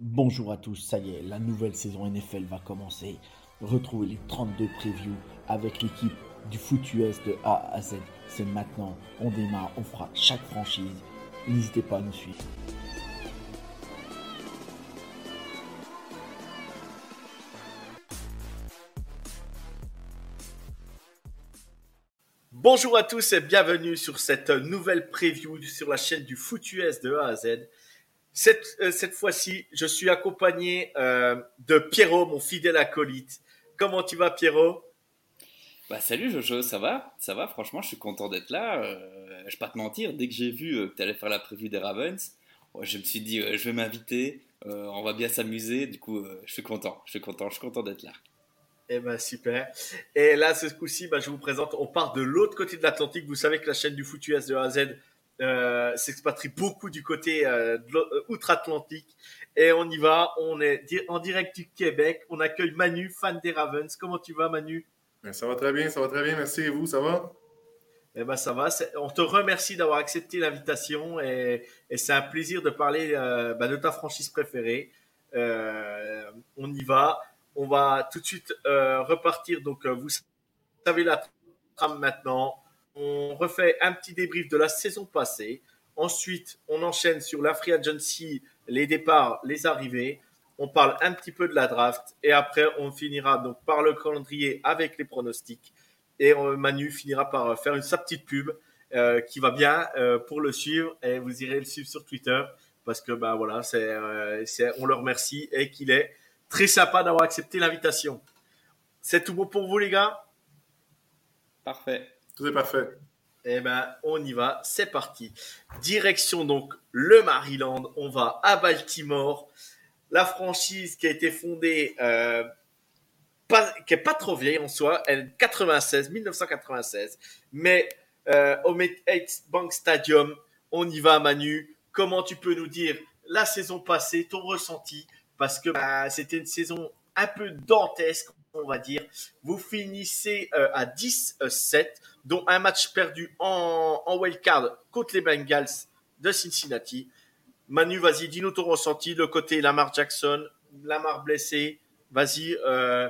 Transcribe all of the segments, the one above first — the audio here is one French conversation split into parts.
Bonjour à tous, ça y est, la nouvelle saison NFL va commencer. Retrouvez les 32 previews avec l'équipe du foot US de A à Z. C'est maintenant, on démarre, on fera chaque franchise. N'hésitez pas à nous suivre. Bonjour à tous et bienvenue sur cette nouvelle preview sur la chaîne du foot US de A à Z. Cette, euh, cette fois-ci, je suis accompagné euh, de Pierrot, mon fidèle acolyte. Comment tu vas, Pierrot? Bah salut Jojo, ça va? Ça va, franchement, je suis content d'être là. Euh, je vais pas te mentir, dès que j'ai vu euh, que tu allais faire la preview des Ravens, je me suis dit, je vais m'inviter, on va bien s'amuser. Du coup, je suis content, je suis content, je suis content d'être là. Eh ben super. Et là, ce coup-ci, bah, je vous présente, on part de l'autre côté de l'Atlantique. Vous savez que la chaîne du foot US de A à Z euh, s'expatrie beaucoup du côté euh, euh, outre-Atlantique. Et on y va, on est di- en direct du Québec. On accueille Manu, fan des Ravens. Comment tu vas, Manu? Ben, ça va très bien, ça va très bien, merci. Et vous, ça va? Eh ben ça va. On te remercie d'avoir accepté l'invitation et, et c'est un plaisir de parler euh, bah, de ta franchise préférée. Euh, on y va. On va tout de suite euh, repartir. Donc vous savez la trame maintenant. On refait un petit débrief de la saison passée. Ensuite, on enchaîne sur la free agency, les départs, les arrivées. On parle un petit peu de la draft et après on finira donc par le calendrier avec les pronostics. Et euh, Manu finira par euh, faire une sa petite pub euh, qui va bien pour le suivre et vous irez le suivre sur Twitter parce que bah voilà, c'est- on le remercie et qu'il est très sympa d'avoir accepté l'invitation. C'est tout bon pour vous les gars? Parfait. Tout est parfait. Eh ben, on y va, c'est parti. Direction donc le Maryland, on va à Baltimore. La franchise qui a été fondée, euh, pas, qui est pas trop vieille en soi, elle 96, 1996, mais euh, au MetLife Bank Stadium, on y va Manu. Comment tu peux nous dire la saison passée, ton ressenti? Parce que bah, c'était une saison un peu dantesque, on va dire. Vous finissez euh, à 10-7 dont un match perdu en, en wildcard contre les Bengals de Cincinnati. Manu, vas-y, dis-nous ton ressenti. Le côté Lamar Jackson, Lamar blessé. Vas-y, euh,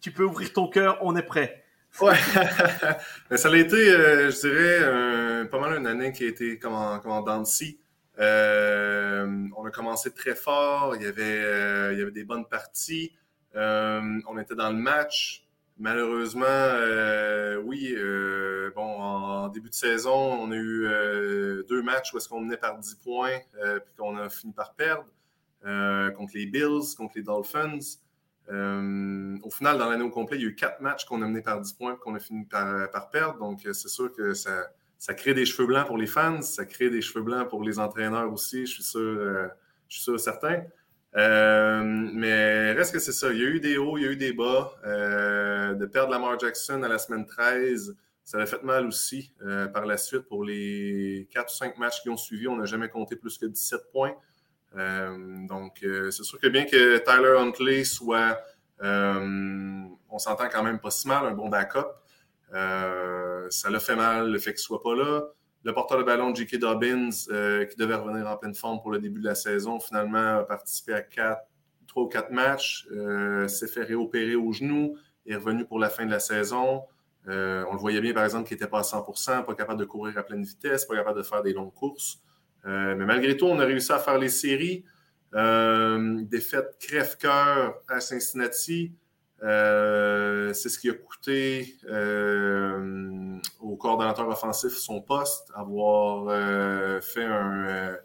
tu peux ouvrir ton cœur, on est prêt. Ça a été, euh, je dirais, pas mal une année qui a été comme en, comme on a commencé très fort, il y avait, il y avait des bonnes parties. Euh, on était dans le match. Malheureusement, euh, oui, euh, bon, en début de saison, on a eu deux matchs où est-ce qu'on menait par 10 points, puis qu'on a fini par perdre contre les Bills, contre les Dolphins. Au final, dans l'année au complet, il y a eu quatre matchs qu'on a menés par 10 points qu'on a fini par, perdre. Donc, c'est sûr que ça, crée des cheveux blancs pour les fans, ça crée des cheveux blancs pour les entraîneurs aussi, je suis sûr, je suis sûr certain. Euh, mais reste que c'est ça. Il y a eu des hauts, il y a eu des bas. Euh, de perdre Lamar Jackson à la semaine 13, ça a fait mal aussi. Euh, par la suite, pour les 4 ou 5 matchs qui ont suivi, on n'a jamais compté plus que 17 points. Donc, c'est sûr que bien que Tyler Huntley soit, on s'entend quand même pas si mal, un bon backup, ça l'a fait mal le fait qu'il soit pas là. Le porteur de ballon, J.K. Dobbins, euh, qui devait revenir en pleine forme pour le début de la saison, finalement a participé à quatre, trois ou quatre matchs, euh, s'est fait réopérer au genou, est revenu pour la fin de la saison. Euh, on le voyait bien, par exemple, qu'il n'était pas à 100%, pas capable de courir à pleine vitesse, pas capable de faire des longues courses. Euh, mais malgré tout, on a réussi à faire les séries. Euh, défaite crève-cœur à Cincinnati. Euh, c'est ce qui a coûté euh, au coordonnateur offensif son poste, avoir euh, fait un,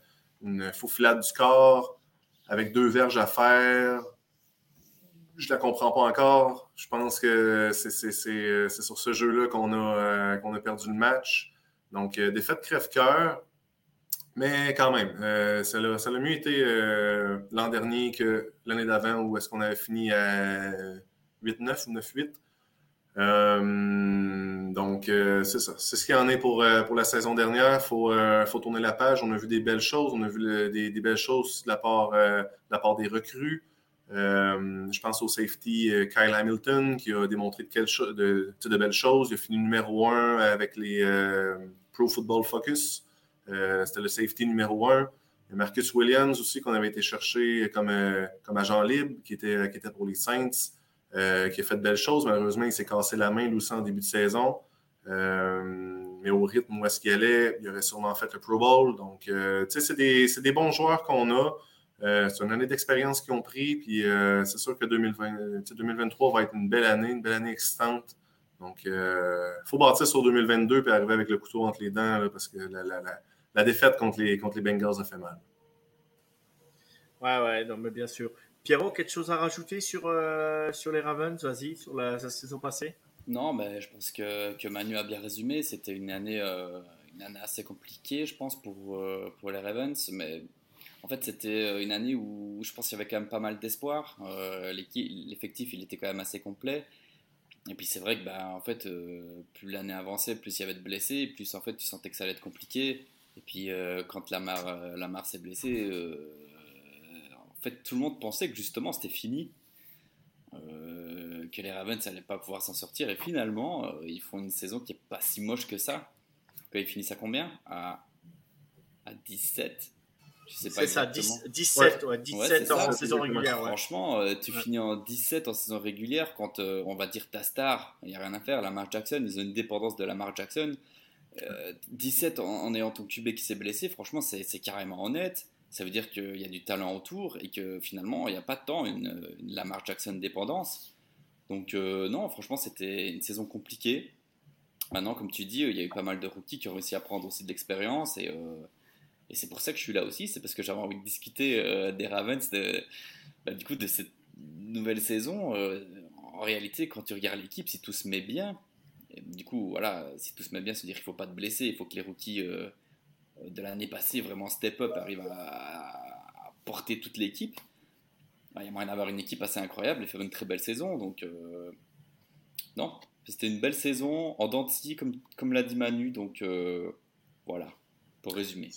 une faufilade du corps avec deux verges à faire. Je la comprends pas encore. Je pense que c'est sur ce jeu-là qu'on a, a perdu le match. Donc, défaite crève-cœur. Mais quand même, ça, a, ça, a, mieux été l'an dernier que l'année d'avant où est-ce qu'on avait fini à 8-9 ou 9-8. Euh, donc, euh, c'est ça. C'est ce qu'il y en est pour, euh, pour la saison dernière. Il faut, faut tourner la page. On a vu des belles choses. On a vu des, des, belles choses de la part, de la part des recrues. je pense au safety Kyle Hamilton qui a démontré de, de, de, belles choses. Il a fini numéro un avec les Pro Football Focus. C'était le safety numéro un. Marcus Williams aussi qu'on avait été chercher comme, comme agent libre qui était, qui était pour les Saints. Euh, qui a fait de belles choses. Malheureusement, il s'est cassé la main, aussi en début de saison. Euh, mais au rythme où est-ce qu'il allait, il aurait sûrement fait le Pro Bowl. Donc, euh, tu sais, c'est des, bons joueurs qu'on a. c'est une année d'expérience qu'ils ont pris. Puis, c'est sûr que 2020, 2023 va être une belle année, une belle année excitante. Donc, il faut bâtir sur 2022 et arriver avec le couteau entre les dents parce que la, défaite contre les, contre les Bengals a fait mal. Ouais, ouais, non, mais bien sûr. Pierrot, quelque chose à rajouter sur, euh, sur les Ravens? Vas-y, sur la, saison passée Non, mais je pense que, que Manu a bien résumé. C'était une année, euh, une année assez compliquée, je pense, pour, euh, pour les Ravens. Mais en fait, c'était une année où je pense qu'il y avait quand même pas mal d'espoir. L'effectif, il était quand même assez complet. Et puis c'est vrai que bah, en fait, plus l'année avançait, plus il y avait de blessés, plus en fait tu sentais que ça allait être compliqué. Et puis quand Lamar, Lamar s'est blessé, en fait, tout le monde pensait que justement c'était fini, euh, que les Ravens n'allaient pas pouvoir s'en sortir. Et finalement, euh, ils font une saison qui n'est pas si moche que ça. Ils finissent à combien? À, à 17 je sais pas C'est ça, 17, ouais. 17 en saison régulière. Franchement, euh, tu finis en 17 en saison régulière quand on va dire ta star, il n'y a rien à faire. Lamar Jackson, ils ont une dépendance de Lamar Jackson. 17 en, en, ayant ton QB qui s'est blessé, franchement, c'est carrément honnête ça veut dire qu'il y a du talent autour et que finalement, il n'y a pas de temps une, Lamar Jackson dépendance. Donc euh, non, franchement, c'était une saison compliquée. Maintenant, comme tu dis, il y a eu pas mal de rookies qui ont réussi à prendre aussi de l'expérience et, euh, c'est pour ça que je suis là aussi. C'est parce que j'avais envie de discuter euh, des Ravens, de, bah, du coup, de cette nouvelle saison. en réalité, quand tu regardes l'équipe, si tout se met bien, du coup, voilà, si tout se met bien, se dire qu'il ne faut pas te blesser, il faut que les rookies de l'année passée, vraiment step up, arrive à, porter toute l'équipe. Bah, il y a moyen d'avoir une équipe assez incroyable et faire une très belle saison. Donc, euh, non, c'était une belle saison en dentille, comme, comme l'a dit Manu. Donc, euh, voilà, pour résumer.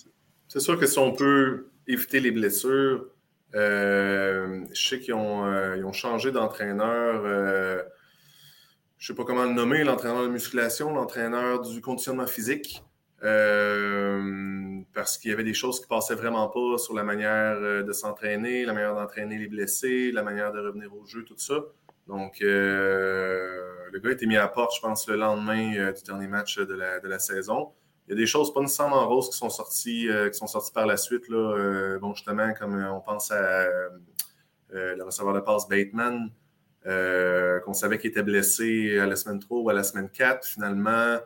C'est sûr que si on peut éviter les blessures, euh, je sais qu'ils ont, ont, changé d'entraîneur. je ne sais pas comment le nommer, l'entraîneur de musculation, l'entraîneur du conditionnement physique. Euh, parce qu'il y avait des choses qui passaient vraiment pas sur la manière euh, de s'entraîner, la manière d'entraîner les blessés, la manière de revenir au jeu, tout ça. Donc, euh, le gars a été mis à porte, je pense, le lendemain du dernier match de la, saison. Il y a des choses pas nécessairement roses qui sont sorties, qui sont sorties par la suite. Bon, justement, comme on pense à le receveur de passe Bateman, qu'on savait qu'il était blessé à la semaine 3 ou à la semaine 4. Finalement,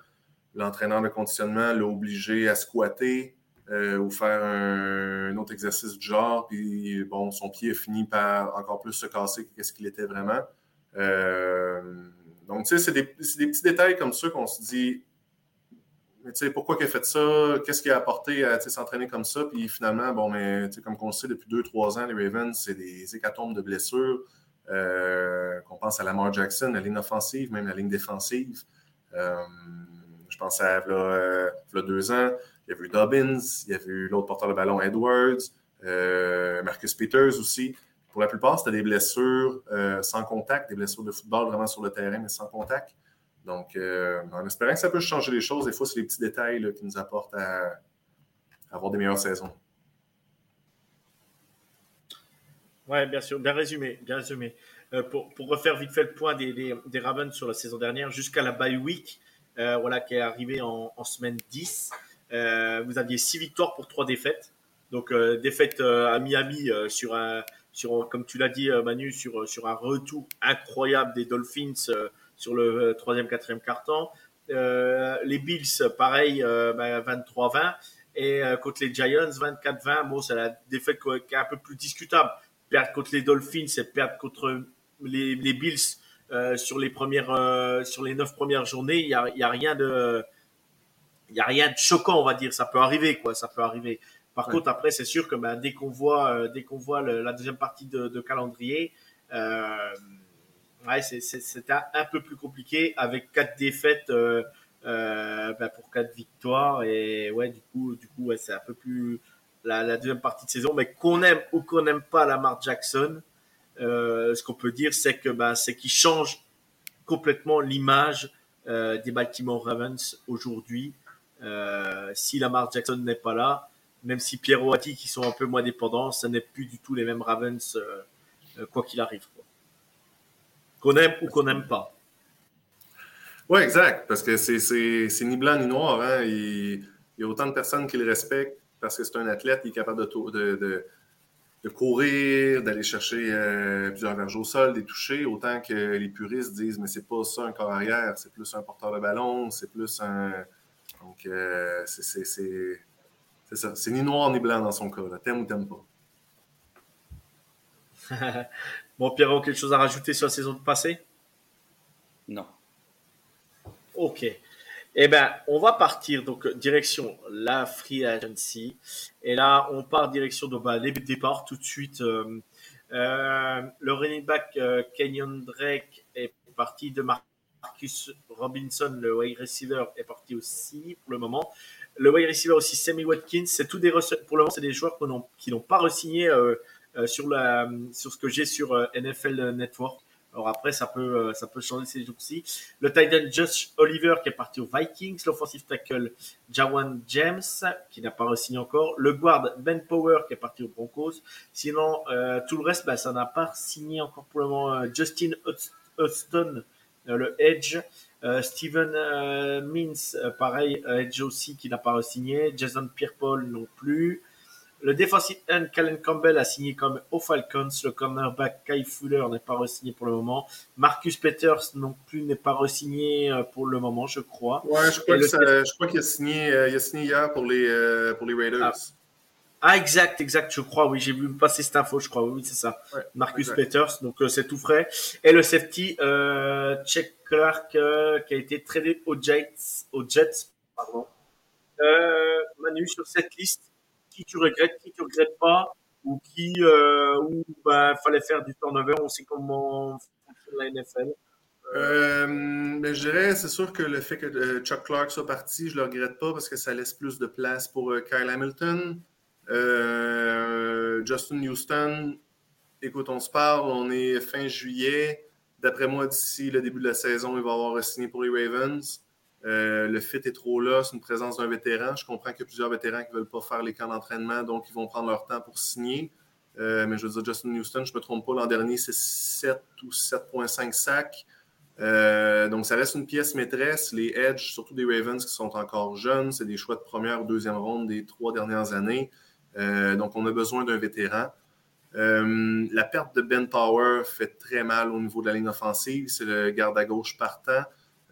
l'entraîneur de conditionnement l'a obligé à squatter euh, ou faire un, autre exercice du genre. Puis, bon, son pied a fini par encore plus se casser que ce qu'il était vraiment. Euh, donc, tu sais, c'est des, petits détails comme ça qu'on se dit, mais tu sais, pourquoi il a fait ça? Qu'est-ce qui a apporté à s'entraîner comme ça? Puis finalement, bon, mais comme on le sait depuis deux, trois ans, les Ravens, c'est des hécatombes de blessures. Euh, qu'on pense à Lamar Jackson, la ligne offensive, même la ligne défensive. Je pense à euh, deux ans. Il y a eu Dobbins, il y a eu l'autre porteur de ballon, Edwards, euh, Marcus Peters aussi. Pour la plupart, c'était des blessures euh, sans contact, des blessures de football vraiment sur le terrain, mais sans contact. Donc, en espérant que ça peut changer les choses, des fois, c'est les petits détails qui nous apportent à, avoir des meilleures saisons. Oui, bien sûr, bien résumé, bien résumé. pour, refaire vite fait le point des, des Ravens sur la saison dernière, jusqu'à la bye week, euh, voilà, qui est arrivé en, semaine 10. Euh, vous aviez 6 victoires pour 3 défaites. Donc, euh, défaite à Miami sur un, sur, comme tu l'as dit, Manu, sur, sur un retour incroyable des Dolphins sur le troisième, quatrième quart-temps. les Bills, pareil, 23-20. Ben, et contre les Giants, 24-20. Bon, c'est la défaite qui est un peu plus discutable. Perdre contre les Dolphins et perdre contre les, Bills sur les premières, euh, sur les neuf premières journées, il y a, y a, rien de, il y a rien de choquant, on va dire. Ça peut arriver, quoi. Ça peut arriver. Par contre, après, c'est sûr que ben, dès qu'on voit, dès qu'on voit la deuxième partie de, calendrier, ouais, c'est un, peu plus compliqué avec quatre défaites ben, pour quatre victoires. Et ouais, du coup, du coup ouais, c'est un peu plus la, deuxième partie de saison. Mais qu'on aime ou qu'on n'aime pas Lamar Jackson, ce qu'on peut dire, c'est que ben, c'est qu'il change complètement l'image euh, des Baltimore Ravens aujourd'hui. Euh, si Lamar Jackson n'est pas là, même si Pierre Atti qui sont un peu moins dépendants, ce n'est plus du tout les mêmes Ravens euh, quoi qu'il arrive. Qu'on aime ou qu'on n'aime pas. Oui, exact, parce que c'est ni blanc ni noir. Hein. Il, y a autant de personnes qui le respectent parce que c'est un athlète, il est capable de, de de courir, d'aller chercher euh, plusieurs verges au sol, des toucher, autant que les puristes disent mais c'est pas ça un corps arrière, c'est plus un porteur de ballon, c'est plus un. Donc euh, c'est ça. C'est ni noir ni blanc dans son cas. T'aimes ou t'aimes pas. bon, Pierrot, quelque chose à rajouter sur la saison passée? Non. Ok. Eh bien, on va partir donc direction la free agency. Et là, on part direction de bah, les départs tout de suite. Euh, euh, le running back euh, Kenyon Drake est parti de Marcus Robinson, le wide receiver est parti aussi pour le moment. Le wide receiver aussi Sammy Watkins, c'est tout des pour le moment c'est des joueurs qui n'ont pas re-signé sur ce que j'ai sur NFL Network. Alors après, ça peut, euh, ça peut changer ces jours-ci. Le Titan Josh Oliver qui est parti aux Vikings. L'offensive tackle Jawan James qui n'a pas signé encore. Le guard Ben Power qui est parti aux Broncos. Sinon, euh, tout le reste, bah, ça n'a pas signé encore pour le moment. Euh, Justin Austin, le Edge. Steven Mintz, pareil, Edge aussi qui n'a pas signé. Jason Pierre-Paul non plus. Le defensive end Callen Campbell a signé comme aux Falcons. Le cornerback Kai Fuller n'est pas re-signé pour le moment. Marcus Peters non plus n'est pas re-signé euh, pour le moment, je crois. Ouais, je crois, qu'il a signé, euh, il a signé hier pour les, euh, pour les Raiders. Ah. ah. exact, exact, je crois. Oui, j'ai vu passer cette info, je crois. Oui, c'est ça. Marcus Peters, donc c'est tout frais. Et le safety, euh, Clark, qui a été tradé aux Jets, aux Jets, pardon. Manu sur cette liste qui tu regrettes, qui tu regrettes pas, ou qui, euh, où ben, fallait faire du turnover. On sait comment fonctionne la NFL. Euh, ben, je dirais, c'est sûr que le fait que euh, Chuck Clark soit parti, je le regrette pas parce que ça laisse plus de place pour Kyle Hamilton. Justin Houston, écoute, on se parle, on est fin juillet. D'après moi, d'ici le début de la saison, il va avoir signé pour les Ravens. Euh, le fit est trop là, c'est une présence d'un vétéran. Je comprends qu'il y a plusieurs vétérans qui ne veulent pas faire les camps d'entraînement, donc ils vont prendre leur temps pour signer. Euh, mais je veux dire, Justin Houston, je ne me trompe pas, l'an dernier, c'est 7 ou 7,5 sacs. Euh, donc, ça reste une pièce maîtresse. Les Edge, surtout des Ravens qui sont encore jeunes, c'est des choix de première ou deuxième ronde des trois dernières années. donc, on a besoin d'un vétéran. la perte de Ben Power fait très mal au niveau de la ligne offensive. C'est le garde à gauche partant.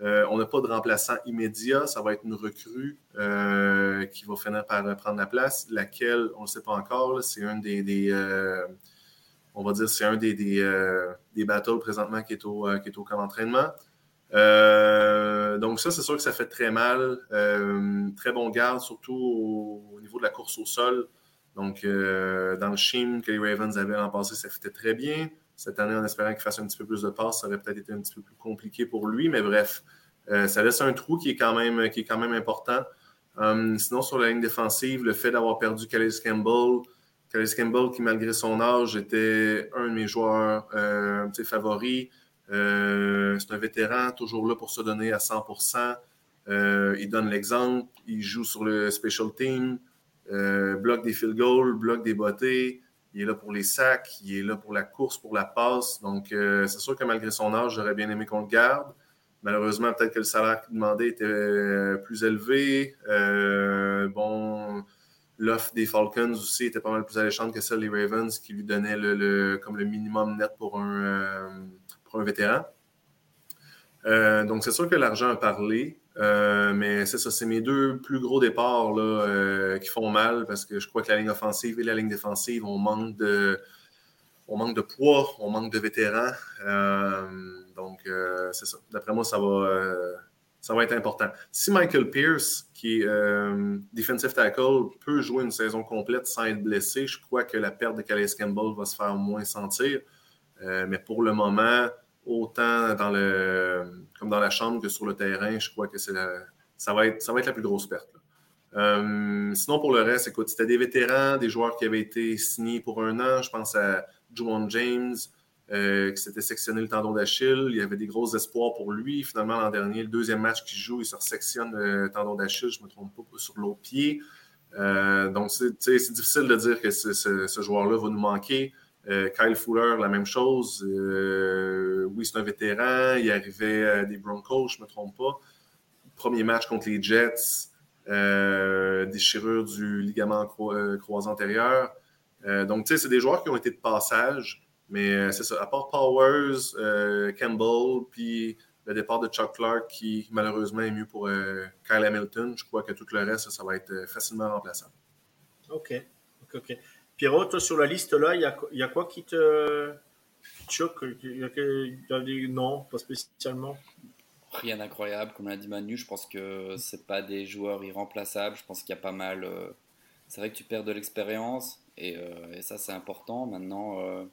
Euh, on n'a pas de remplaçant immédiat. Ça va être une recrue euh, qui va finir par prendre la place, laquelle, on ne sait pas encore. C'est un des, euh, on va dire, c'est un des, des, battles présentement qui est au, camp d'entraînement. donc ça, c'est sûr que ça fait très mal. très bon garde, surtout au, niveau de la course au sol. Donc, dans le chim que les Ravens avaient l'an passé, ça fitait très bien. Cette année, en espérant qu'il fasse un petit peu plus de passes, ça aurait peut-être été un petit peu plus compliqué pour lui, mais bref, euh, ça laisse un trou qui est quand même, qui est quand même important. Hum, sinon, sur la ligne défensive, le fait d'avoir perdu Calais Campbell, Calais Campbell, qui malgré son âge était un de mes joueurs euh, favoris. Euh, c'est un vétéran, toujours là pour se donner à 100% Il donne l'exemple, il joue sur le special team, bloque des field goals, bloque des bottées il est là pour les sacs, il est là pour la course, pour la passe. Donc, euh, c'est sûr que malgré son âge, j'aurais bien aimé qu'on le garde. Malheureusement, peut-être que le salaire qu'il demandait était euh, plus élevé. Euh, bon, l'offre des Falcons aussi était pas mal plus alléchante que celle des Ravens qui lui donnaient le, comme le minimum net pour un, pour un vétéran. donc, c'est sûr que l'argent a parlé. Euh, mais c'est ça, c'est mes deux plus gros départs là, euh, qui font mal parce que je crois que la ligne offensive et la ligne défensive, on manque de, manque de poids, on manque de vétérans. Euh, donc, c'est ça. D'après moi, ça va, ça va être important. Si Michael Pierce, qui est defensive tackle, peut jouer une saison complète sans être blessé, je crois que la perte de Calais Campbell va se faire moins sentir. Mais pour le moment, autant dans le, comme dans la chambre que sur le terrain, je crois que ça, va être, ça va être la plus grosse perte. Euh, sinon, pour le reste, écoute, c'était des vétérans, des joueurs qui avaient été signés pour un an. Je pense à Juwan James, euh, qui s'était sectionné le tendon d'Achille. Il y avait des gros espoirs pour lui. Finalement, l'an dernier, le deuxième match qu'il joue, il se sectionne le tendon d'Achille, je ne me trompe pas, sur l'autre pied. Euh, donc, c'est difficile de dire que ce, joueur-là va nous manquer. Euh, Kyle Fuller, la même chose. oui, c'est un vétéran. Il arrivait des Broncos, je ne me trompe pas. Premier match contre les Jets, déchirure du ligament croisé antérieur. donc, tu sais, c'est des joueurs qui ont été de passage. Mais euh, c'est ça, à part Powers, euh, Campbell, puis le départ de Chuck Clark, qui malheureusement est mieux pour euh, Kyle Hamilton, je crois que tout le reste, ça, va être facilement remplaçable. OK. OK, OK. Pierrot, toi, sur la liste, là, il y a, quoi qui te, choque? Y a, y a des... Non, pas spécialement? Rien d'incroyable, comme l'a dit Manu. Je pense que c'est pas des joueurs irremplaçables. Je pense qu'il y a pas mal. C'est vrai que tu perds de l'expérience et, et, ça, c'est important. Maintenant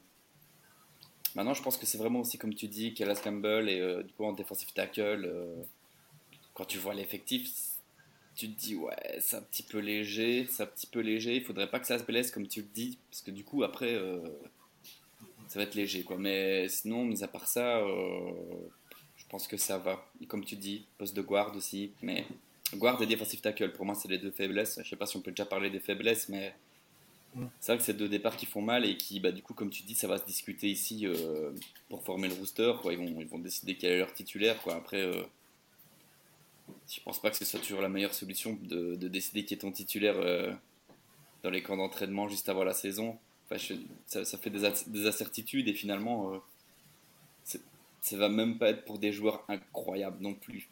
Maintenant, je pense que c'est vraiment aussi, comme tu dis, Kellas Campbell et euh, du coup en defensive tackle, euh, quand tu vois l'effectif, tu te dis, ouais, c'est un petit peu léger, c'est un petit peu léger. Il faudrait pas que ça se blesse, comme tu le dis, parce que du coup, après, euh, ça va être léger, quoi. Mais sinon, mis à part ça, je pense que ça va. Et comme tu dis, poste de guard aussi, mais guard et defensive tackle, pour moi, c'est les deux faiblesses. Je sais pas si on peut déjà parler des faiblesses, mais c'est vrai que c'est deux départs qui font mal et qui, bah, du coup, comme tu dis, ça va se discuter ici euh, pour former le rooster. Quoi. Ils, vont, ils vont décider quel est leur titulaire. Quoi. Après, euh, je pense pas que ce soit toujours la meilleure solution de, décider qui est ton titulaire euh, dans les camps d'entraînement juste avant la saison. ça, fait des, des, incertitudes et finalement, ça va même pas être pour des joueurs incroyables non plus.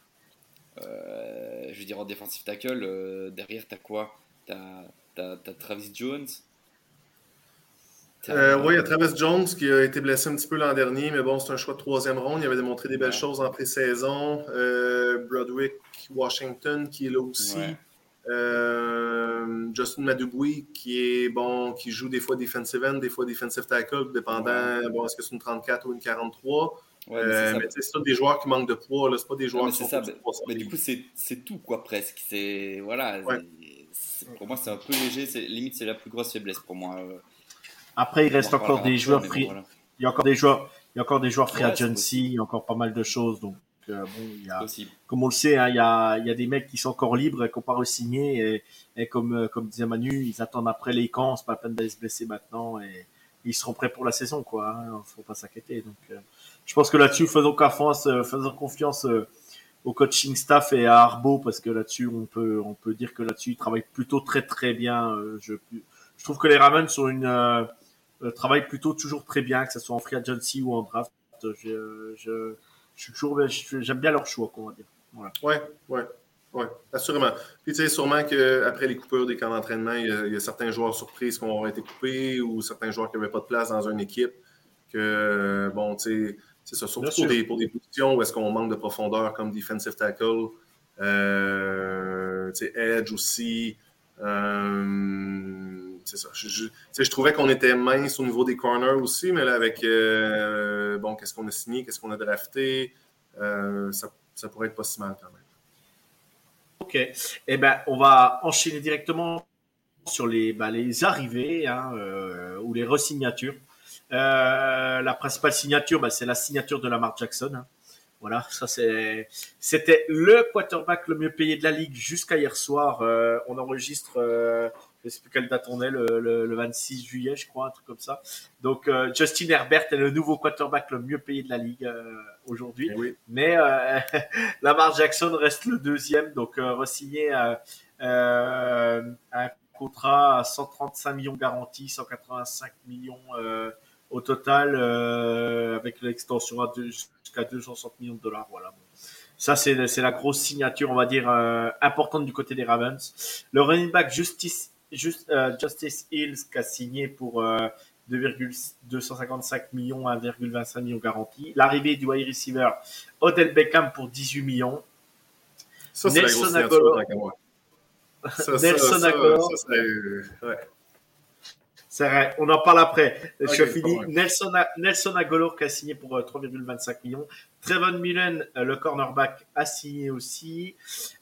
je veux dire, en defensive tackle, derrière, t'as quoi? T'as as Travis Jones, euh, oui, il y a Travis Jones qui a été blessé un petit peu l'an dernier, mais bon, c'est un choix de troisième ronde. Il avait démontré des belles choses en pré-saison. Euh, Broderick Washington qui est là aussi. Euh, Justin Maduboui qui est bon, qui joue des fois defensive end, des fois defensive tackle, dépendant, bon, est-ce que c'est une 34 ou une 43. Ouais, mais c'est ça des joueurs qui manquent de poids, là, c'est pas des joueurs qui sont ça, mais, du coup, c'est tout, quoi, presque. C'est, voilà, pour moi, c'est un peu léger. Limite, c'est la plus grosse faiblesse pour moi. Après, il reste encore des joueurs free. Il y a encore des joueurs, il y a encore des joueurs free agency, il y a encore pas mal de choses. Donc, euh, bon, il y a, comme on le sait, hein, il, y a, il y a des mecs qui sont encore libres et qui n'ont pas re-signé. Et, comme, euh, comme disait Manu, ils attendent après les camps, c'est pas la peine d'aller se blesser maintenant. Et, ils seront prêts pour la saison, quoi. Hein, faut pas s'inquiéter. Donc, euh, je pense que là-dessus, faisons confiance, faisons confiance au coaching staff et à Arbo parce que là-dessus, on peut, on peut dire que là-dessus, ils travaillent plutôt très très bien. je, je trouve que les Ravens sont une euh, travaille plutôt toujours très bien, que ce soit en free agency ou en draft. Je, je, je suis toujours, j'aime bien leur choix, on va dire. Voilà. Ouais, ouais. Oui, assurément. Puis, tu sais, sûrement qu'après les coupures des camps d'entraînement, il, y, a certains joueurs surprises qui ont été coupés ou certains joueurs qui n'avaient pas de place dans une équipe. Que, bon, tu sais, c'est ça. Surtout pour des, pour des, positions où est-ce qu'on manque de profondeur, comme defensive tackle, euh, tu sais, edge aussi. Euh, c'est ça. Je, trouvais qu'on était mince au niveau des corners aussi, mais là, avec euh, bon, qu'est-ce qu'on a signé, qu'est-ce qu'on a drafté, euh, ça, pourrait être pas si mal quand même. OK. Eh bien, on va enchaîner directement sur les, bah, les arrivées hein, ou les resignatures. la principale signature, bah, c'est la signature de Lamar Jackson. Hein. Voilà, ça c'est, c'était le quarterback le mieux payé de la ligue jusqu'à hier soir. on enregistre je sais plus quelle date on est, le, le, 26 juillet, je crois, un truc comme ça. Donc euh, Justin Herbert est le nouveau quarterback le mieux payé de la ligue euh, aujourd'hui. Eh Mais euh, Lamar Jackson reste le deuxième, donc euh, re-signé un contrat à 135 millions garantis, 185 millions au total, avec l'extension jusqu'à 260 millions de dollars. Voilà. Ça, c'est la grosse signature, on va dire, importante du côté des Ravens. Le running back Justice juste euh, Justice Hills qui a signé pour 2,255 euh, millions, 1,25 millions garantis. L'arrivée du wide receiver Odell Beckham pour 18 millions. Ça, c'est la grosse Nelson Agolor. Ça, ça, ça, euh, ouais. C'est vrai, on en parle après. Je finis. Nelson, A- Nelson Agolor qui a signé pour euh, 3,25 millions. Trevon Mullen, euh, le cornerback, a signé aussi.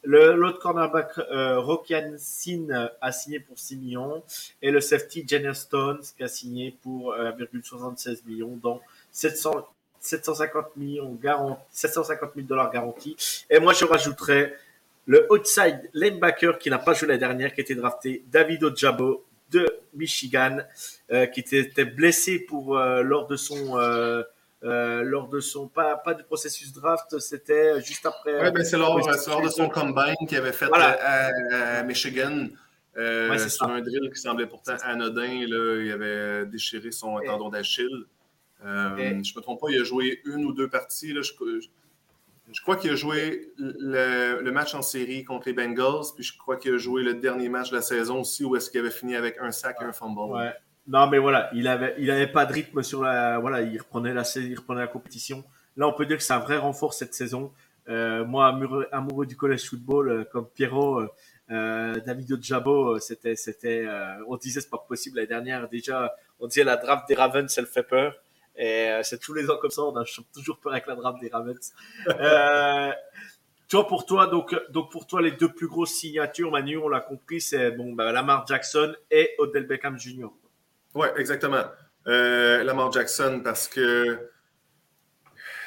L'autre cornerback, euh, Rockian Sin, euh, a signé pour 6 millions. Et le safety, Jenner Stones, qui a signé pour euh, 1,76 millions, dont 700, 750 millions garantis, 750 000 dollars garantis. Et moi, je rajouterais le outside linebacker qui n'a pas joué la dernière, qui était drafté, David Ojabo de Michigan, euh, qui était, était blessé pour euh, lors de son euh, lors de son pas pas du processus draft, c'était juste après. Ouais, ben, c'est lors, Oui, de son combine qu'il avait fait Voilà. à, à Michigan. euh, Ouais, sur ça. un drill qui semblait pourtant anodin. Là, il avait déchiré son Et- tendon d'Achille. Euh, Et- je ne me trompe pas, il a joué une ou deux parties. Là, je, je- crois qu'il a joué le, match en série contre les Bengals, puis je crois qu'il a joué le dernier match de la saison aussi, où est-ce qu'il avait fini avec un sac et un fumble. Non, mais voilà, il avait, il pas de rythme sur la, voilà, il reprenait la, il reprenait la compétition. Là, on peut dire que c'est un vrai renfort cette saison. Euh, moi, amoureux, du college football, euh, comme Pierrot, euh, David Ojabo, c'était, c'était, on disait c'est pas possible la dernière. Déjà, on disait la draft des Ravens, elle fait peur. Et euh, c'est tous les ans comme ça, on a toujours peur avec la draft des Ravens. euh, toi, pour toi, donc, donc pour toi, les deux plus grosses signatures, Manu, on l'a compris, c'est bon, bah, Lamar Jackson et Odell Beckham Jr. Oui, exactement. Euh, Lamar Jackson, parce que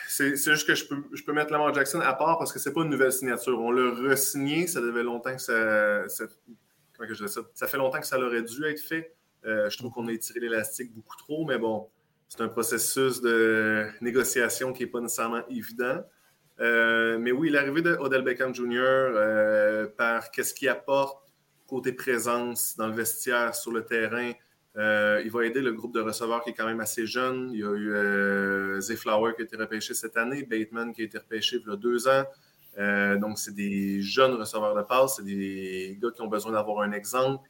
c'est juste que je peux, je peux mettre Lamar Jackson à part parce que c'est pas une nouvelle signature. On l'a re-signé, ça devait longtemps que ça? Ça fait longtemps que ça aurait dû être fait. Euh, je trouve qu'on a étiré l'élastique beaucoup trop, mais bon, c'est un processus de négociation qui n'est pas nécessairement évident. Euh, mais oui, l'arrivée de Odell Beckham Jr. euh, par qu'est-ce qu'il apporte côté présence dans le vestiaire, sur le terrain, euh, il va aider le groupe de receveurs qui est quand même assez jeune. Il y a eu Zay Flower qui a été repêché cette année, Bateman qui a été repêché il y a deux ans. Donc, c'est des jeunes receveurs de passe, c'est des gars qui ont besoin d'avoir un exemple.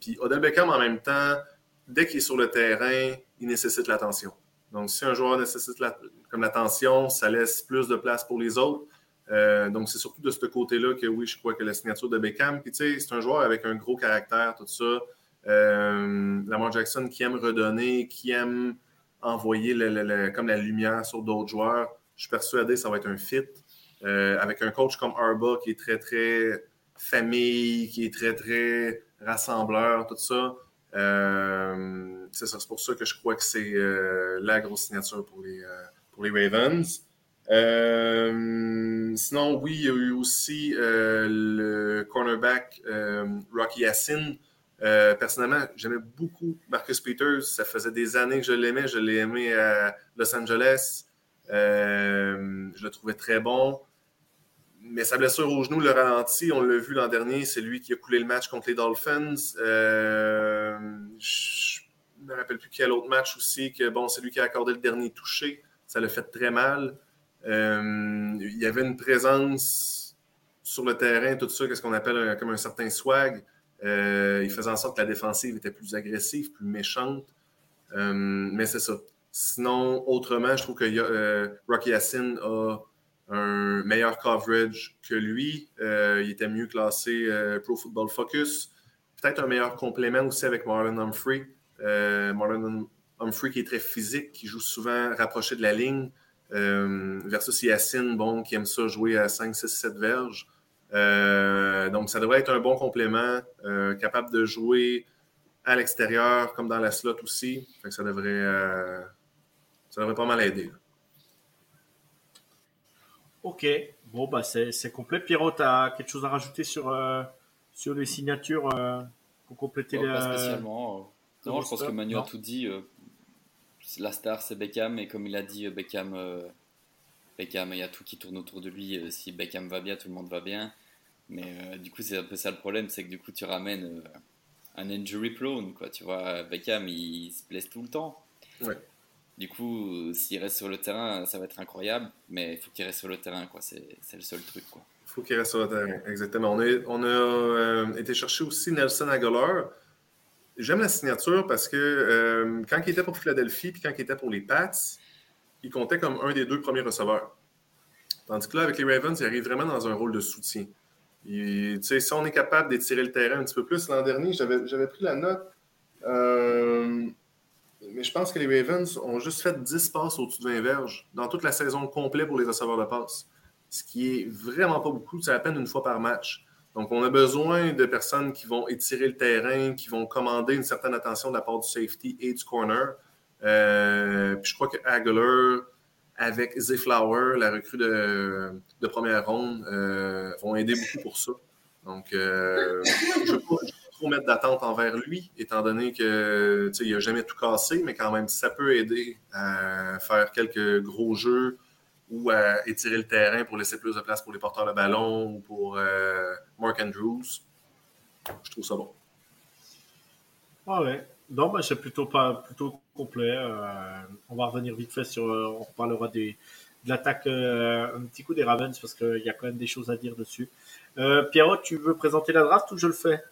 Puis Odell Beckham, en même temps, dès qu'il est sur le terrain, il nécessite l'attention. Donc, si un joueur nécessite comme l'attention, ça laisse plus de place pour les autres. Euh, donc, c'est surtout de ce côté-là que oui, je crois que la signature de Beckham. Puis, tu sais, c'est un joueur avec un gros caractère, tout ça. Euh, Lamar Jackson qui aime redonner, qui aime envoyer comme la lumière sur d'autres joueurs. Je suis persuadé que ça va être un fit. Euh, avec un coach comme Arba qui est très, très famille, qui est très, très rassembleur, tout ça. Euh, c'est ça, c'est pour ça que je crois que c'est euh, la grosse signature pour les, euh, pour les Ravens. Euh, sinon, oui, il y a eu aussi euh, le cornerback euh, Rocky Yassin. Personnellement, j'aimais beaucoup Marcus Peters. Ça faisait des années que je l'aimais. Je l'ai aimé à Los Angeles. Je le trouvais très bon. Mais sa blessure au genou le ralentit. On l'a vu l'an dernier. C'est lui qui a coulé le match contre les Dolphins. Euh, je ne me rappelle plus quel autre match aussi. Que, bon, c'est lui qui a accordé le dernier touché. Ça l'a fait très mal. Euh, il y avait une présence sur le terrain, tout ça, qu'est-ce qu'on appelle comme un certain swag. Euh, il faisait en sorte que la défensive était plus agressive, plus méchante. Mais c'est ça. Sinon, autrement, je trouve que Rocky Yassin a un meilleur coverage que lui. Euh, il était mieux classé euh, Pro Football Focus. Peut-être un meilleur complément aussi avec Marlon Humphrey. Euh, Marlon Humphrey qui est très physique, qui joue souvent rapproché de la ligne. Versus Yacine, bon, qui aime ça jouer à 5, 6, 7 verges. Donc, ça devrait être un bon complément, capable de jouer à l'extérieur comme dans la slot aussi. Ça devrait, ça devrait pas mal aider. Ok, bon, bah c'est complet. Pierrot, tu as quelque chose à rajouter sur, euh, sur les signatures euh, pour compléter Bon, les. Pas spécialement. euh. Non, je pense que Manu a tout dit. La star, c'est Beckham, et comme il a dit, Beckham, Beckham, il y a tout qui tourne autour de lui. Si Beckham va bien, tout le monde va bien. Mais du coup, c'est un peu ça le problème, c'est que du coup, tu ramènes un injury prone, quoi. Tu vois, Beckham, il se blesse tout le temps. Ouais. Du coup, euh, s'il reste sur le terrain, ça va être incroyable, mais il faut qu'il reste sur le terrain, quoi. C'est le seul truc, quoi. Il faut qu'il reste sur le terrain. Exactement. On a, euh, été chercher aussi Nelson Aguilar. J'aime la signature parce que euh, quand il était pour Philadelphie puis quand il était pour les Pats, il comptait comme un des deux premiers receveurs. Tandis que là, avec les Ravens, il arrive vraiment dans un rôle de soutien. Et, si on est capable d'étirer le terrain un petit peu plus, l'an dernier, j'avais pris la note. Mais je pense que les Ravens ont juste fait 10 passes au-dessus de 20 verges dans toute la saison complète pour les receveurs de passes. Ce qui est vraiment pas beaucoup, c'est à peine une fois par match. Donc, on a besoin de personnes qui vont étirer le terrain, qui vont commander une certaine attention de la part du safety et du corner. Euh, puis je crois que Aguilar, avec Zay Flower, la recrue de, première ronde, euh, vont aider beaucoup pour ça. Donc, euh, je trop mettre d'attente envers lui, étant donné qu'il n'a jamais tout cassé, mais quand même, ça peut aider à faire quelques gros jeux ou à étirer le terrain pour laisser plus de place pour les porteurs de ballon ou pour euh, Mark Andrews. Je trouve ça bon. Ah ouais. Non, mais c'est plutôt pas plutôt complet. Euh, on va revenir vite fait sur. Euh, on reparlera des, de l'attaque, un petit coup des Ravens parce qu'il y a quand même des choses à dire dessus. Pierrot, tu veux présenter la draft ou je le fais?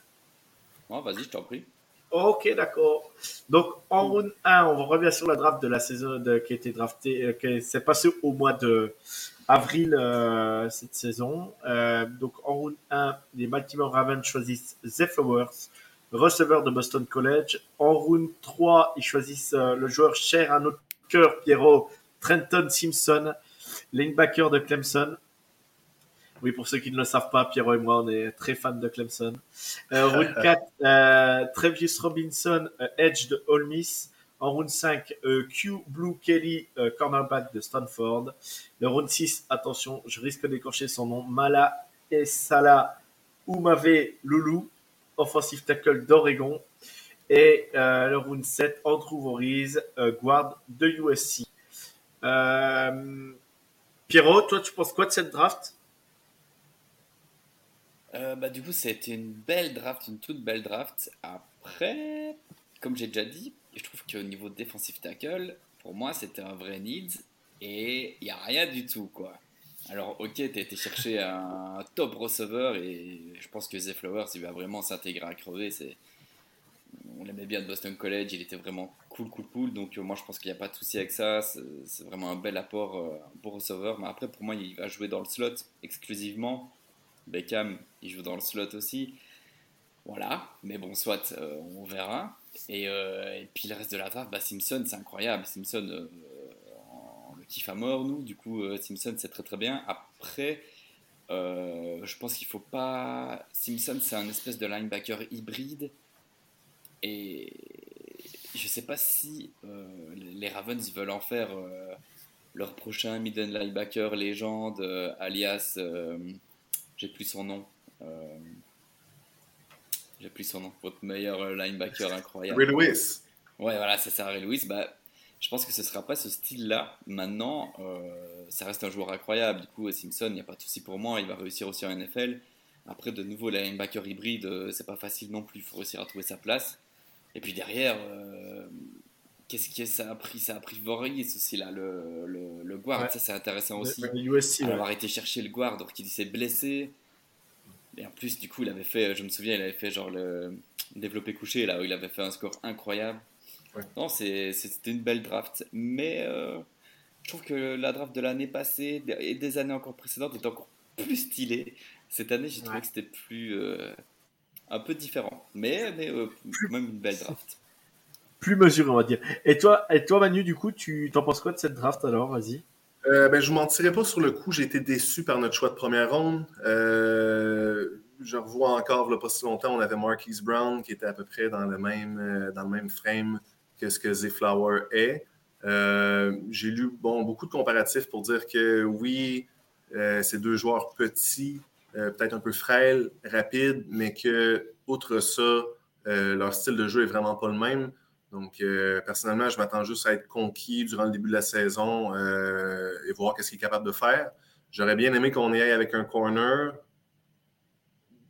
Vas-y, je t'en prie. Ok, d'accord. Donc, en round 1, on revient sur la draft de la saison qui a été draftée, euh, qui s'est passée au mois de avril euh, cette saison. Euh, donc, en round 1, les Baltimore Ravens choisissent Zay Flowers, receveur de Boston College. En round 3, ils choisissent le joueur cher à notre cœur, Pierrot, Trenton Simpson, linebacker de Clemson. Oui, pour ceux qui ne le savent pas, Pierrot et moi, on est très fans de Clemson. Euh, round 4, euh, Travis Robinson, euh, Edge de Ole Miss. En round 5, euh, Q Blue Kelly, cornerback de Stanford. Le round 6, attention, je risque d'écorcher son nom, Mala Esala Umave Lulu, offensive tackle d'Oregon. Et le round 7, Andrew Voriz, guard de USC. Pierrot, toi, tu penses quoi de cette draft? Euh, bah, du coup, c'était une belle draft, une toute belle draft. Après, comme j'ai déjà dit, je trouve qu'au niveau défensif tackle, pour moi, c'était un vrai need et il n'y a rien du tout, quoi. Alors, ok, tu as été chercher un top receveur et je pense que Zay Flowers, il va vraiment s'intégrer à crever. C'est... On l'aimait bien de Boston College, il était vraiment cool, cool, cool. Donc, euh, moi, je pense qu'il n'y a pas de souci avec ça. C'est, vraiment un bel apport, euh, un bon receveur. Mais après, pour moi, il va jouer dans le slot exclusivement. Beckham, il joue dans le slot aussi. Voilà, mais bon, soit, euh, on verra. Euh, et, puis le reste de la draft, bah, Simpson, c'est incroyable. Simpson, euh, on le kiffe à mort, nous. Du coup, Simpson, c'est très très bien. Après, je pense qu'il faut pas. Simpson, c'est un espèce de linebacker hybride. Et je sais pas si les Ravens veulent en faire leur prochain middle linebacker légende, alias j'ai plus son nom. Euh, j'ai plus son nom. Votre meilleur euh, linebacker incroyable. Ray Lewis. Ouais, voilà, c'est ça, Ray Lewis. Bah, je pense que ce ne sera pas ce style-là. Maintenant, euh, ça reste un joueur incroyable. Du coup, Simpson, il n'y a pas de souci pour moi. Il va réussir aussi en NFL. Après, de nouveau, les linebacker hybride, c'est pas facile non plus. Il faut réussir à trouver sa place. Et puis derrière, qu'est-ce que ça a pris Ça a pris Voorhees aussi, là, le, le, guard. Ça, c'est intéressant aussi. Le, USC, avoir été chercher le guard, alors qu'il s'est blessé. Et en plus, du coup, il avait fait, je me souviens, il avait fait genre le développé couché, là, où il avait fait un score incroyable. Non, c'était une belle draft. Mais euh, je trouve que la draft de l'année passée et des années encore précédentes était encore plus stylée. Cette année, j'ai trouvé que c'était plus. Euh, un peu différent. Mais, mais euh, même une belle draft plus mesuré, on va dire. Et toi, et toi Manu, du coup, tu t'en penses quoi de cette draft alors? Vas-y. Euh, ben, je ne mentirais pas sur le coup. J'ai été déçu par notre choix de première ronde. Euh, je revois encore, là, pas si longtemps, on avait Marquise Brown qui était à peu près dans le même, euh, dans le même frame que ce que Zay Flower est. J'ai lu bon, beaucoup de comparatifs pour dire que oui, c'est deux joueurs petits, peut-être un peu frêles, rapides, mais que, outre ça, leur style de jeu est vraiment pas le même. Donc, euh, personnellement, je m'attends juste à être conquis durant le début de la saison euh, et voir qu'est-ce qu'il est capable de faire. J'aurais bien aimé qu'on y aille avec un corner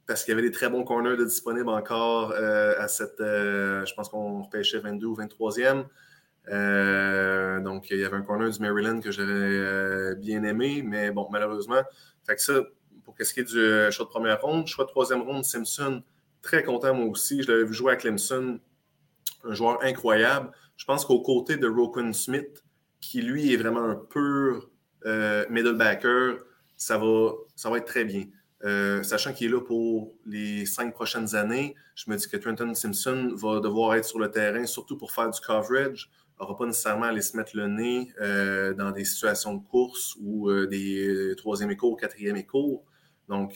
parce qu'il y avait des très bons corners disponibles encore euh, à cette. je pense qu'on repêchait 22 ou 23e. donc, il y avait un corner du Maryland que j'aurais bien aimé, mais bon, malheureusement. Fait que ça, pour ce qui est du choix de première ronde, choix de troisième ronde, Simpson, très content moi aussi. Je l'avais vu jouer à Clemson un joueur incroyable. Je pense qu'au côté de Roquan Smith, qui lui est vraiment un pur euh, middle backer, ça va, ça va être très bien. Euh, sachant qu'il est là pour les cinq prochaines années, je me dis que Trenton Simpson va devoir être sur le terrain, surtout pour faire du coverage. Il n'aura pas nécessairement à aller se mettre le nez euh, dans des situations de course ou euh, des troisième échos, quatrième échos. Donc,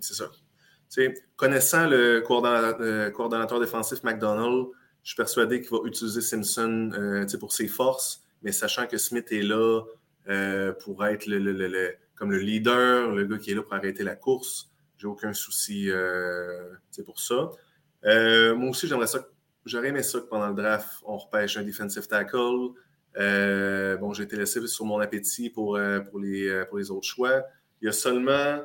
c'est ça. Connaissant le coordonnateur, défensif McDonald, je suis persuadé qu'il va utiliser Simpson pour ses forces, mais sachant que Smith est là pour être le comme le leader, le gars qui est là pour arrêter la course. J'ai aucun souci euh, pour ça. Euh, moi aussi, j'aimerais ça. J'aurais aimé ça que pendant le draft, on repêche un defensive tackle. Euh, bon, j'ai été laissé sur mon appétit pour, pour, les, pour les autres choix. Il y a seulement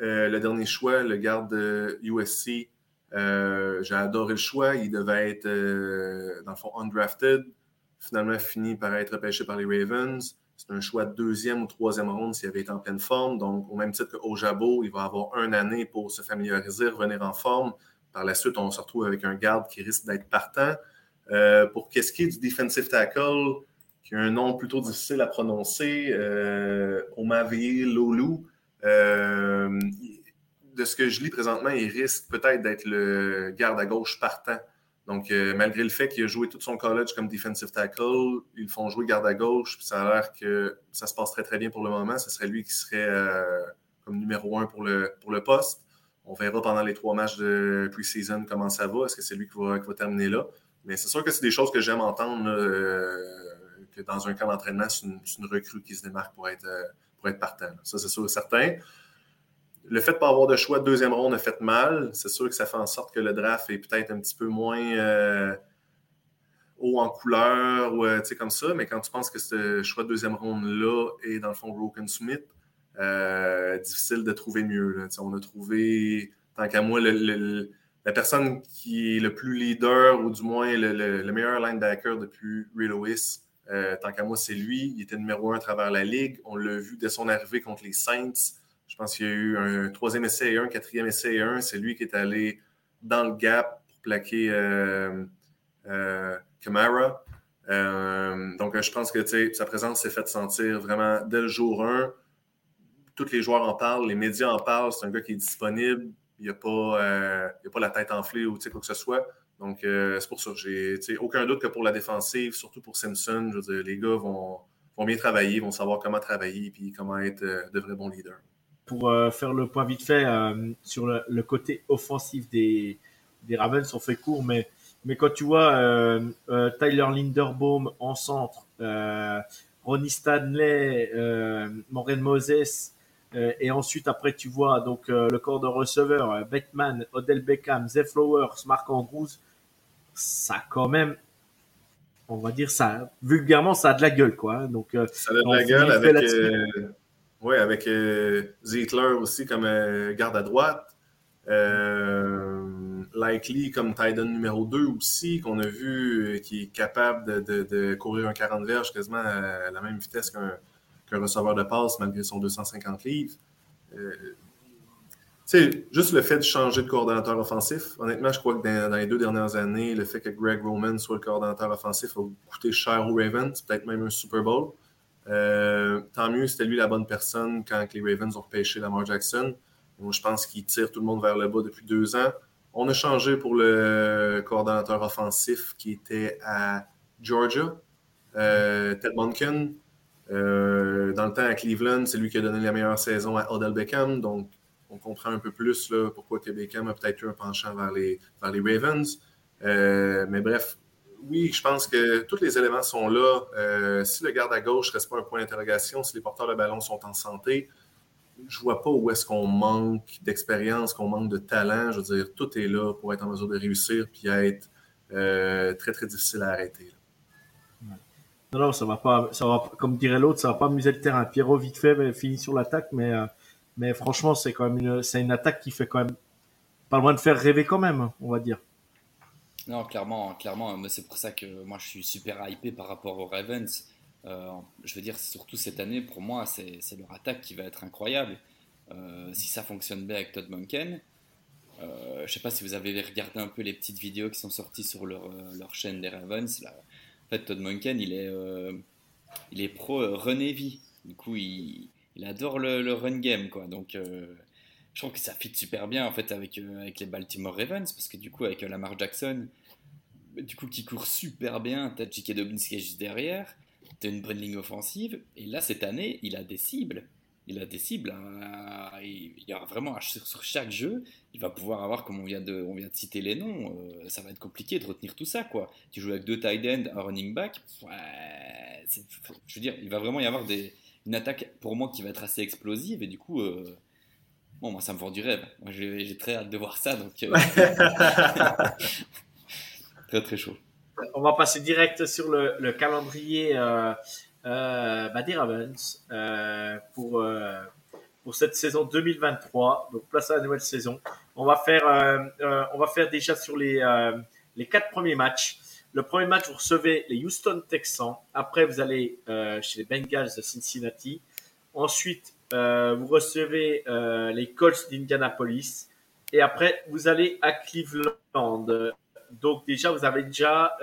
le dernier choix, le garde de USC. j'ai adoré le choix. Il devait être, dans le fond, undrafted. Finalement, fini par être repêché par les Ravens. C'est un choix de deuxième ou troisième ronde s'il avait été en pleine forme. Donc, au même titre qu'Ojabo, il va avoir une année pour se familiariser, revenir en forme. Par la suite, on se retrouve avec un garde qui risque d'être partant. Euh, pour qu'est-ce qui est du defensive tackle, qui a un nom plutôt difficile à prononcer, euh, Omavi Lolu, euh, de ce que je lis présentement, il risque peut-être d'être le garde à gauche partant donc, euh, malgré le fait qu'il a joué tout son college comme defensive tackle, ils font jouer garde à gauche, puis ça a l'air que ça se passe très, très bien pour le moment. Ce serait lui qui serait euh, comme numéro un pour le, poste. On verra pendant les trois matchs de pre-season comment ça va. Est-ce que c'est lui qui va, terminer là? Mais c'est sûr que c'est des choses que j'aime entendre, que dans un camp d'entraînement, c'est une, recrue qui se démarque pour être, pour être partant. Ça, c'est sûr et certain le fait de ne pas avoir de choix de deuxième ronde a fait mal. C'est sûr que ça fait en sorte que le draft est peut-être un petit peu moins euh, haut en couleur ou euh, comme ça. Mais quand tu penses que ce choix de deuxième ronde-là est dans le fond Broken Smith, euh, difficile de trouver mieux. On a trouvé, tant qu'à moi, la personne qui est le plus leader ou du moins le, meilleur linebacker depuis Ray Lewis. Tant qu'à moi, c'est lui. Il était numéro un à travers la ligue. On l'a vu dès son arrivée contre les Saints. Je pense qu'il y a eu un troisième essai et un, quatrième essai et un. C'est lui qui est allé dans le gap pour plaquer euh, euh, Camara. Euh, donc, je pense que sa présence s'est faite sentir vraiment dès le jour 1. Tous les joueurs en parlent, les médias en parlent. C'est un gars qui est disponible. Il n'y a, a, pas la tête enflée ou quoi que ce soit. Donc, c'est pour ça. J'ai aucun doute que pour la défensive, surtout pour Simpson, les gars vont, vont bien travailler, vont savoir comment travailler et comment être de vrais bons leaders pour euh, faire le point vite fait euh, sur le, côté offensif des, des Ravens, on fait court, mais, mais quand tu vois euh, Tyler Linderbaum en centre, Ronnie Stanley, Morgan Moses, et ensuite après tu vois donc le corps de receveur, Beckman, Odell Beckham, Zay Flowers, Mark Andrews, ça quand même on va dire ça vulgairement ça a de la gueule quoi hein. donc ça a de la gueule avec oui, avec euh, Zietler aussi comme euh, garde à droite. Euh, Likely comme Titan numéro 2 aussi, qu'on a vu euh, qui est capable de, de, courir un 40 verges quasiment à la même vitesse qu'un receveur de passe malgré son 250 livres. Sais, juste le fait de changer de coordonnateur offensif, honnêtement, je crois que dans, les deux dernières années, le fait que Greg Roman soit le coordonnateur offensif a coûté cher aux Ravens, peut-être même un Super Bowl. Euh, tant mieux, c'était lui la bonne personne quand les Ravens ont repêché Lamar Jackson. Je pense qu'il tire tout le monde vers le bas depuis deux ans. On a changé pour le coordonnateur offensif qui était à Georgia, euh, Ted Monken. Euh, dans le temps à Cleveland, c'est lui qui a donné la meilleure saison à Odell Beckham. Donc, on comprend un peu plus là, pourquoi Beckham a peut-être eu un penchant vers les, Ravens. mais bref, oui, je pense que tous les éléments sont là. Euh, si le garde à gauche ne reste pas un point d'interrogation, si les porteurs de ballon sont en santé, je ne vois pas où est-ce qu'on manque d'expérience, qu'on manque de talent. Je veux dire, tout est là pour être en mesure de réussir puis être euh, très, très difficile à arrêter. Non, ça va pas, va, comme dirait l'autre, ça va pas amuser le terrain. Pierrot, vite fait, finit sur l'attaque, mais, euh, mais franchement, c'est quand même une, c'est une attaque qui fait quand même pas loin de faire rêver quand même, on va dire. Non, clairement, clairement, c'est pour ça que moi je suis super hypé par rapport aux Ravens. Euh, je veux dire, surtout cette année, pour moi, c'est leur attaque qui va être incroyable. Euh, si ça fonctionne bien avec Todd Monken, euh, je sais pas si vous avez regardé un peu les petites vidéos qui sont sorties sur leur, euh, leur chaîne des Ravens. Là. En fait, Todd Monken, il est, il est pro René Du coup, il, il adore le, run game, quoi. Donc, je trouve que ça fit super bien en fait avec, avec les Baltimore Ravens parce que du coup, avec Lamar Jackson, du coup, qui court super bien, t'as J.K. Dobbins juste derrière, t'as une bonne ligne offensive, et là, cette année, il a des cibles il a des cibles. Hein. il y a vraiment sur chaque jeu, il va pouvoir avoir, comme on vient de, on vient de citer les noms, euh, ça va être compliqué de retenir tout ça. quoi. Tu joues avec deux tight ends, un running back, je veux dire, il va vraiment y avoir des, une attaque pour moi qui va être assez explosive et du coup, euh, bon, moi ça me vend du rêve. Moi j'ai très hâte de voir ça, donc euh, très très chaud. On va passer direct sur le, le calendrier euh, bah, des Ravens pour, pour cette saison 2023. Donc place à la nouvelle saison. On va faire, on va faire déjà sur les, les quatre premiers matchs. Le premier match, vous recevez les Houston Texans. Après, vous allez chez les Bengals de Cincinnati. Ensuite, vous recevez les Colts d'Indianapolis. Et après, vous allez à Cleveland. Donc déjà, vous avez déjà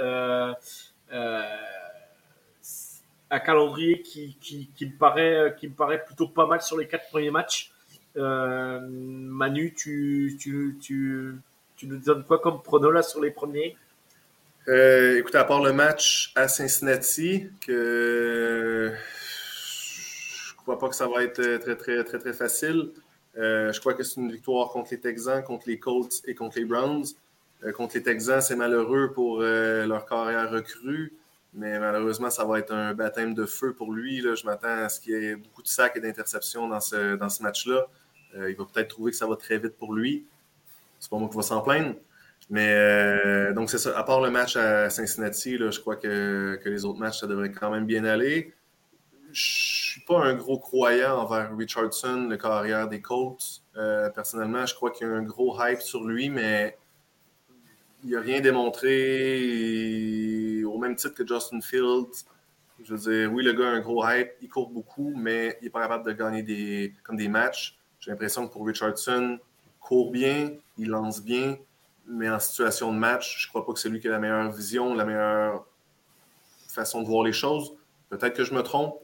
un calendrier qui, qui, me paraît, plutôt pas mal sur les quatre premiers matchs. Euh, Manu, tu, nous donnes quoi comme prono sur les premiers? Euh, Écoute, à part le match à Cincinnati, que je crois pas que ça va être très très très très facile. Euh, je crois que c'est une victoire contre les Texans, contre les Colts et contre les Browns. Euh, contre les Texans, c'est malheureux pour leur carrière recrue. Mais malheureusement, ça va être un baptême de feu pour lui. Là. Je m'attends à ce qu'il y ait beaucoup de sacs et d'interceptions dans ce, dans ce match-là. Euh, il va peut-être trouver que ça va très vite pour lui. C'est pas moi qui va s'en plaindre. Mais euh, donc, c'est ça. À part le match à Cincinnati, là, je crois que, que, les autres matchs, ça devrait quand même bien aller. Je suis pas un gros croyant envers Richardson, le carrière des Colts. Euh, personnellement, je crois qu'il y a un gros hype sur lui, mais il n'a rien démontré au même titre que Justin Fields. Je veux dire, oui, le gars a un gros hype, il court beaucoup, mais il n'est pas capable de gagner des, comme des matchs. J'ai l'impression que pour Richardson, il court bien, il lance bien, mais en situation de match, je ne crois pas que c'est lui qui a la meilleure vision, la meilleure façon de voir les choses. Peut-être que je me trompe,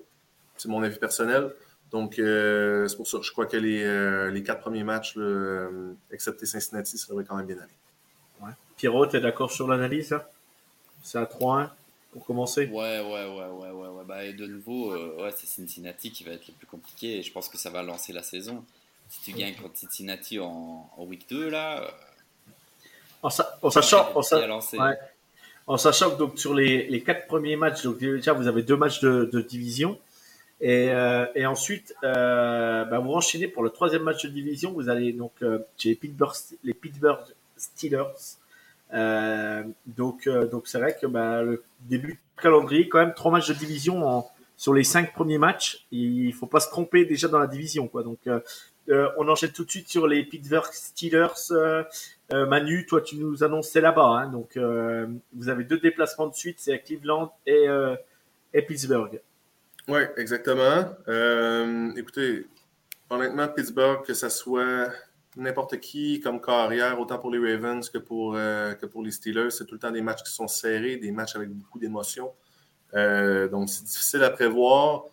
c'est mon avis personnel. Donc, euh, c'est pour ça que je crois que les, euh, les quatre premiers matchs, euh, excepté Cincinnati, ça devrait quand même bien aller. Pierrot, tu es d'accord sur l'analyse C'est à 3-1 pour commencer? Ouais, ouais, ouais, ouais, ouais. ouais. Bah, et de nouveau, euh, ouais, c'est Cincinnati qui va être le plus compliqué et je pense que ça va lancer la saison. Si tu gagnes contre Cincinnati en, week 2, là. Euh, en, sachant, en, sachant que donc, sur les, les quatre premiers matchs, donc déjà vous avez deux matchs de, division. Et, euh, et ensuite, bah, vous enchaînez pour le troisième match de division. Vous allez donc chez les Pittsburgh, les Pittsburgh Steelers euh, donc, euh, donc c'est vrai que bah, le début de calendrier, quand même, trois matchs de division en, sur les cinq premiers matchs. Il faut pas se tromper déjà dans la division, quoi. Donc, euh, on enchaîne tout de suite sur les Pittsburgh Steelers. Manu, toi, tu nous annonces là-bas. Hein, donc, vous avez deux déplacements de suite, c'est à Cleveland et, Pittsburgh. Oui, exactement. écoutez, honnêtement, Pittsburgh, que ça soit n'importe qui comme carrière, autant pour les Ravens que pour, euh, que pour les Steelers. C'est tout le temps des matchs qui sont serrés, des matchs avec beaucoup d'émotions. Euh, donc, c'est difficile à prévoir.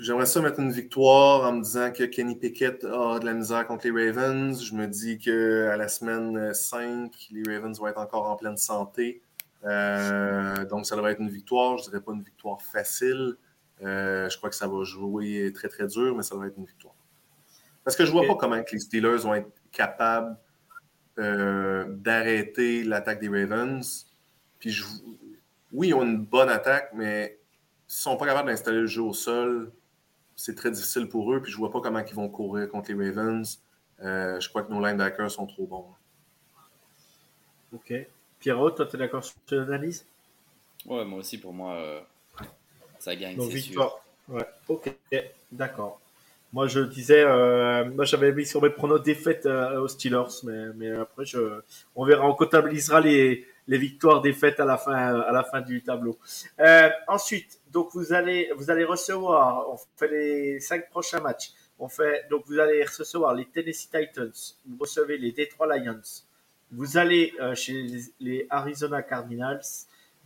J'aimerais ça mettre une victoire en me disant que Kenny Pickett a de la misère contre les Ravens. Je me dis qu'à la semaine 5, les Ravens vont être encore en pleine santé. Euh, donc, ça devrait être une victoire. Je ne dirais pas une victoire facile. je crois que ça va jouer très, très dur, mais ça devrait être une victoire. Parce que je ne vois pas comment les Steelers vont être capables euh, d'arrêter l'attaque des Ravens. Puis oui, ils ont une bonne attaque, mais sont pas capables d'installer le jeu au sol, c'est très difficile pour eux. Puis je ne vois pas comment ils vont courir contre les Ravens. Euh, je crois que nos linebackers sont trop bons. OK. Pierrot, toi, tu es d'accord sur l'analyse? Ouais, moi aussi, pour moi, euh, ça gagne, c'est sûr. Ouais, ok, d'accord. Moi, je disais, euh, moi, j'avais mis sur mes pronos défaites euh, aux Steelers, mais, mais après, je, on verra, on comptabilisera les, les victoires, défaites à la fin, à la fin du tableau. Euh, ensuite, donc vous allez, vous allez recevoir, on fait les cinq prochains matchs. On fait, donc vous allez recevoir les Tennessee Titans, vous recevez les Detroit Lions, vous allez chez les, Arizona Cardinals,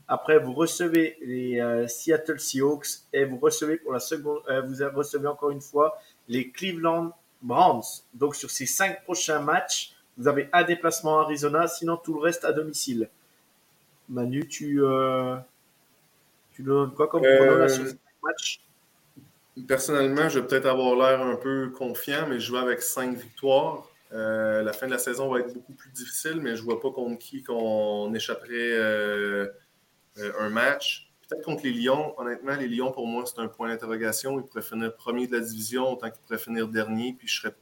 Après, vous recevez les euh, Seattle Seahawks et vous recevez pour la seconde, euh, vous recevez encore une fois les Cleveland Browns. Donc sur ces cinq prochains matchs, vous avez un déplacement à Arizona, sinon tout le reste à domicile. Manu, tu, euh, tu nous donnes quoi comme pronom sur ces matchs Personnellement, je vais peut-être avoir l'air un peu confiant, mais je vais avec cinq victoires. la fin de la saison va être beaucoup plus difficile, mais je ne vois pas contre qui qu'on échapperait euh, un match. Peut-être contre les Lions. Honnêtement, les Lions, pour moi, c'est un point d'interrogation. Ils pourraient finir premier de la division autant qu'ils pourraient finir dernier, puis je ne serais,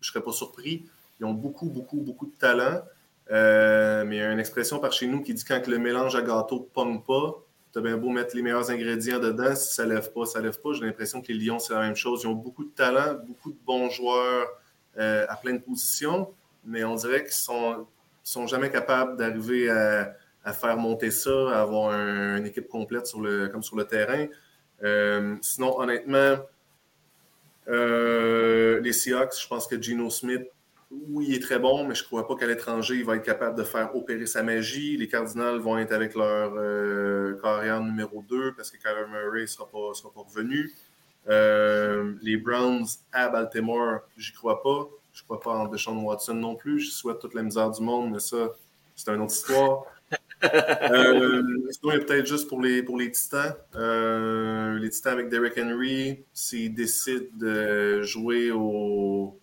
je serais pas surpris. Ils ont beaucoup, beaucoup, beaucoup de talent. Euh, mais il y a une expression par chez nous qui dit quand le mélange à gâteau pomme pas, tu as bien beau mettre les meilleurs ingrédients dedans, si ça ne lève pas, ça lève pas. J'ai l'impression que les Lions, c'est la même chose. Ils ont beaucoup de talent, beaucoup de bons joueurs euh, à plein de positions, mais on dirait qu'ils sont, sont jamais capables d'arriver à, faire monter ça, à avoir une équipe complète sur le, comme sur le terrain. Euh, sinon, honnêtement, les Seahawks, je pense que Geno Smith, oui, il est très bon, mais je ne crois pas qu'à l'étranger, il va être capable de faire opérer sa magie. Les Cardinals vont être avec leur euh, carrière numéro 2 parce que Kyler Murray ne sera pas, sera pas revenu. les Browns à Baltimore, j'y crois pas. Je ne crois pas en Deshaun Watson non plus. Je souhaite toute la misère du monde, mais ça, c'est une autre histoire. Euh, sinon, il y a peut-être juste pour les, pour les Titans. Euh, les Titans avec Derrick Henry, s'ils décident de jouer au,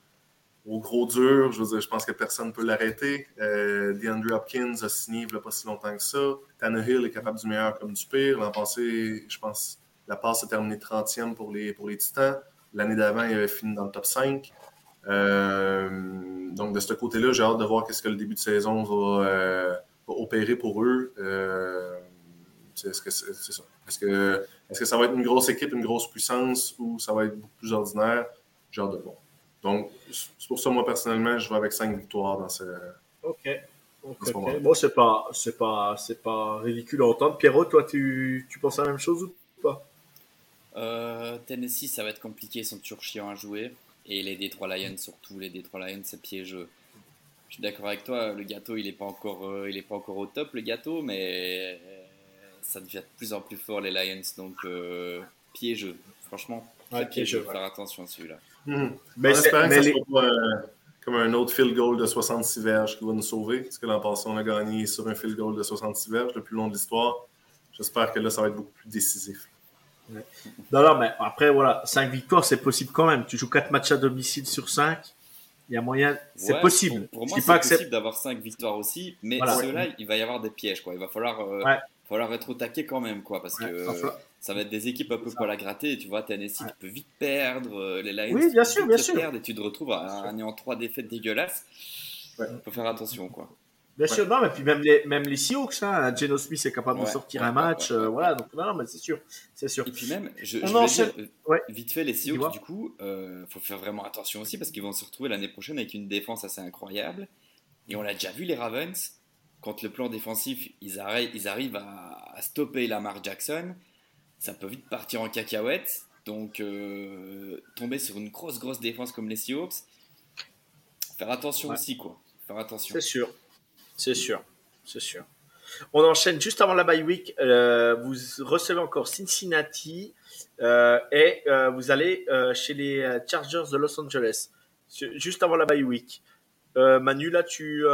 au, gros dur, je, pense que personne ne peut l'arrêter. Euh, DeAndre Hopkins a signé il n'y a pas si longtemps que ça. Tannehill est capable du meilleur comme du pire. L'an passé, je pense, la passe a terminé 30e pour les, Titans. L'année d'avant, il avait fini dans le top 5. Euh, donc, de ce côté-là, j'ai hâte de voir qu'est-ce que le début de saison va opérer pour eux. Euh, est-ce que ça? Est-ce que, est que ça va être une grosse équipe, une grosse puissance ou ça va être beaucoup plus ordinaire? J'ai hâte de voir. Donc, c'est pour ça, moi, personnellement, je vais avec cinq victoires dans ce. OK. Bon, c'est pas, c'est pas, c'est pas ridicule à entendre. Pierrot, toi, tu, tu penses à la même chose ou pas? Euh, Tennessee, ça va être compliqué, ils sont toujours chiants à jouer. Et les Detroit Lions, surtout, les Detroit Lions, c'est piégeux. Je suis d'accord avec toi, le gâteau, il n'est pas, encore, euh, il est pas encore au top, le gâteau, mais ça devient de plus en plus fort, les Lions. Donc, euh, piégeux. Franchement, très piégeux. Il faut faire attention à celui-là. Mmh. Mais que ça soit pas euh, comme un autre field goal de 66 verges qui va nous sauver. Parce que l'an passé, on a gagné sur un field goal de 66 verges, le plus long de l'histoire. J'espère que là, ça va être beaucoup plus décisif. Non, non, mais après, voilà, 5 victoires, c'est possible quand même. Tu joues 4 matchs à domicile sur 5 il y a moyen, c'est possible. Pour, moi, c'est possible d'avoir 5 victoires aussi, mais ceux-là, il va y avoir des pièges. Quoi. Il va falloir, euh, falloir être au taquet quand même, quoi, parce que ça va être des équipes un peu poil à gratter. Tu vois, Tennessee, tu peux vite perdre, euh, les Lions, oui, bien sûr, bien sûr. et tu te retrouves à un en trois défaites dégueulasses. Il faut faire attention, quoi. Bien sûr, non, mais puis même les, même les Seahawks, hein, Geno Smith est capable de sortir un match, euh, voilà, donc non, mais c'est sûr, c'est sûr. Et puis même, je, je dire, euh, vite fait, les Seahawks, du coup, euh, faut faire vraiment attention aussi parce qu'ils vont se retrouver l'année prochaine avec une défense assez incroyable. Et on l'a déjà vu, les Ravens, quand le plan défensif, ils, arrivent, ils arrivent à, stopper Lamar Jackson, ça peut vite partir en cacahuète. Donc, euh, tomber sur une grosse, grosse défense comme les Seahawks, faire attention aussi, quoi. Faire attention. C'est sûr. C'est sûr, c'est sûr. On enchaîne juste avant la bye week. Euh, vous recevez encore Cincinnati euh, et vous allez chez les Chargers de Los Angeles juste avant la bye week. Manu, là, tu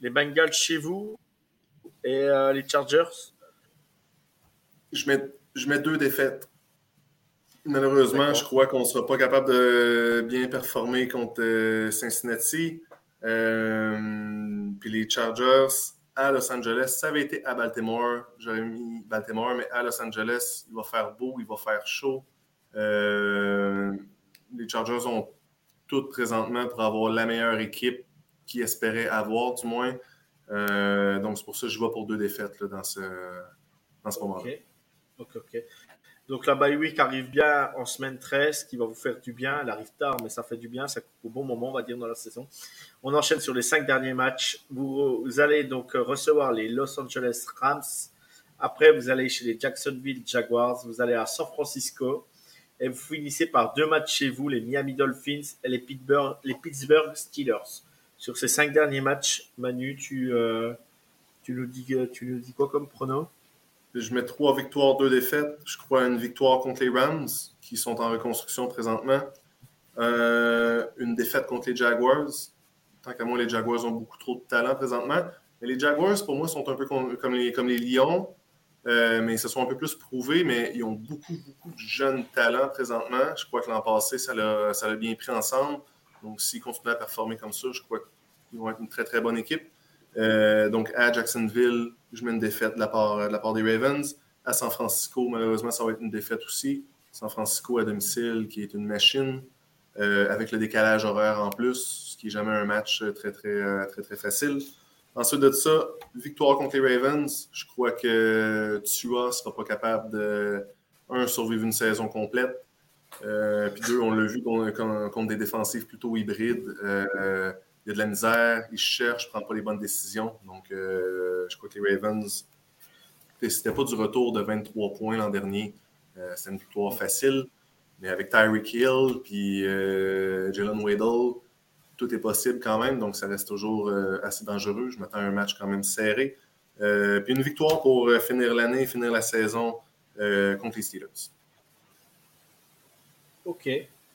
les Bengals chez vous et les Chargers? Je mets, je mets deux défaites. Malheureusement, je crois qu'on ne sera pas capable de bien performer contre Cincinnati. Euh, puis les Chargers à Los Angeles, ça avait été à Baltimore, j'aurais mis Baltimore, mais à Los Angeles, il va faire beau, il va faire chaud. Euh, les Chargers ont tout présentement pour avoir la meilleure équipe qu'ils espéraient avoir, du moins. Euh, donc, c'est pour ça que je vais pour deux défaites là, dans ce, dans ce moment-là. OK, OK. Donc la bye week arrive bien en semaine 13, qui va vous faire du bien. Elle arrive tard, mais ça fait du bien. Ça coupe au bon moment, on va dire, dans la saison. On enchaîne sur les cinq derniers matchs. Vous, allez donc recevoir les Los Angeles Rams. Après, vous allez chez les Jacksonville Jaguars. Vous allez à San Francisco. Et vous finissez par deux matchs chez vous, les Miami Dolphins et les Pittsburgh, Steelers. Sur ces cinq derniers matchs, Manu, tu, euh, Tu nous dis, tu nous dis quoi comme prono? Je mets trois victoires, deux défaites. Je crois une victoire contre les Rams, qui sont en reconstruction présentement. une défaite contre les Jaguars. Tant qu'à moi, les Jaguars ont beaucoup trop de talent présentement. Mais les Jaguars, pour moi, sont un peu comme les, comme les Lions. Euh, mais ils se sont un peu plus prouvés, mais ils ont beaucoup, beaucoup de jeunes talents présentement. Je crois que l'an passé, ça l'a bien pris ensemble. Donc, s'ils continuent à performer comme ça, je crois qu'ils vont être une très, très bonne équipe. Euh, donc, à Jacksonville, je mets une défaite de la, part, la part des Ravens. À San Francisco, malheureusement, ça va être une défaite aussi. San Francisco à domicile, qui est une machine, euh, avec le décalage horaire en plus, ce qui n'est jamais un match très, très, très, très facile. Ensuite de ça, victoire contre les Ravens. Je crois que Tua ne sera pas capable de, un, survivre une saison complète. Euh, puis deux, on l'a vu contre, des défensifs plutôt hybrides. Euh, il y a de la misère, il cherche, ne prend pas les bonnes décisions. Donc, euh, je crois que les Ravens, c'était pas du retour de 23 points l'an dernier. c'était une victoire facile. Mais avec Tyreek Hill puis Jalen Waddle, tout est possible quand même, donc ça reste toujours euh, assez dangereux. Je m'attends à un match quand même serré. Euh, puis une victoire pour euh, finir l'année, finir la saison contre les Steelers. OK.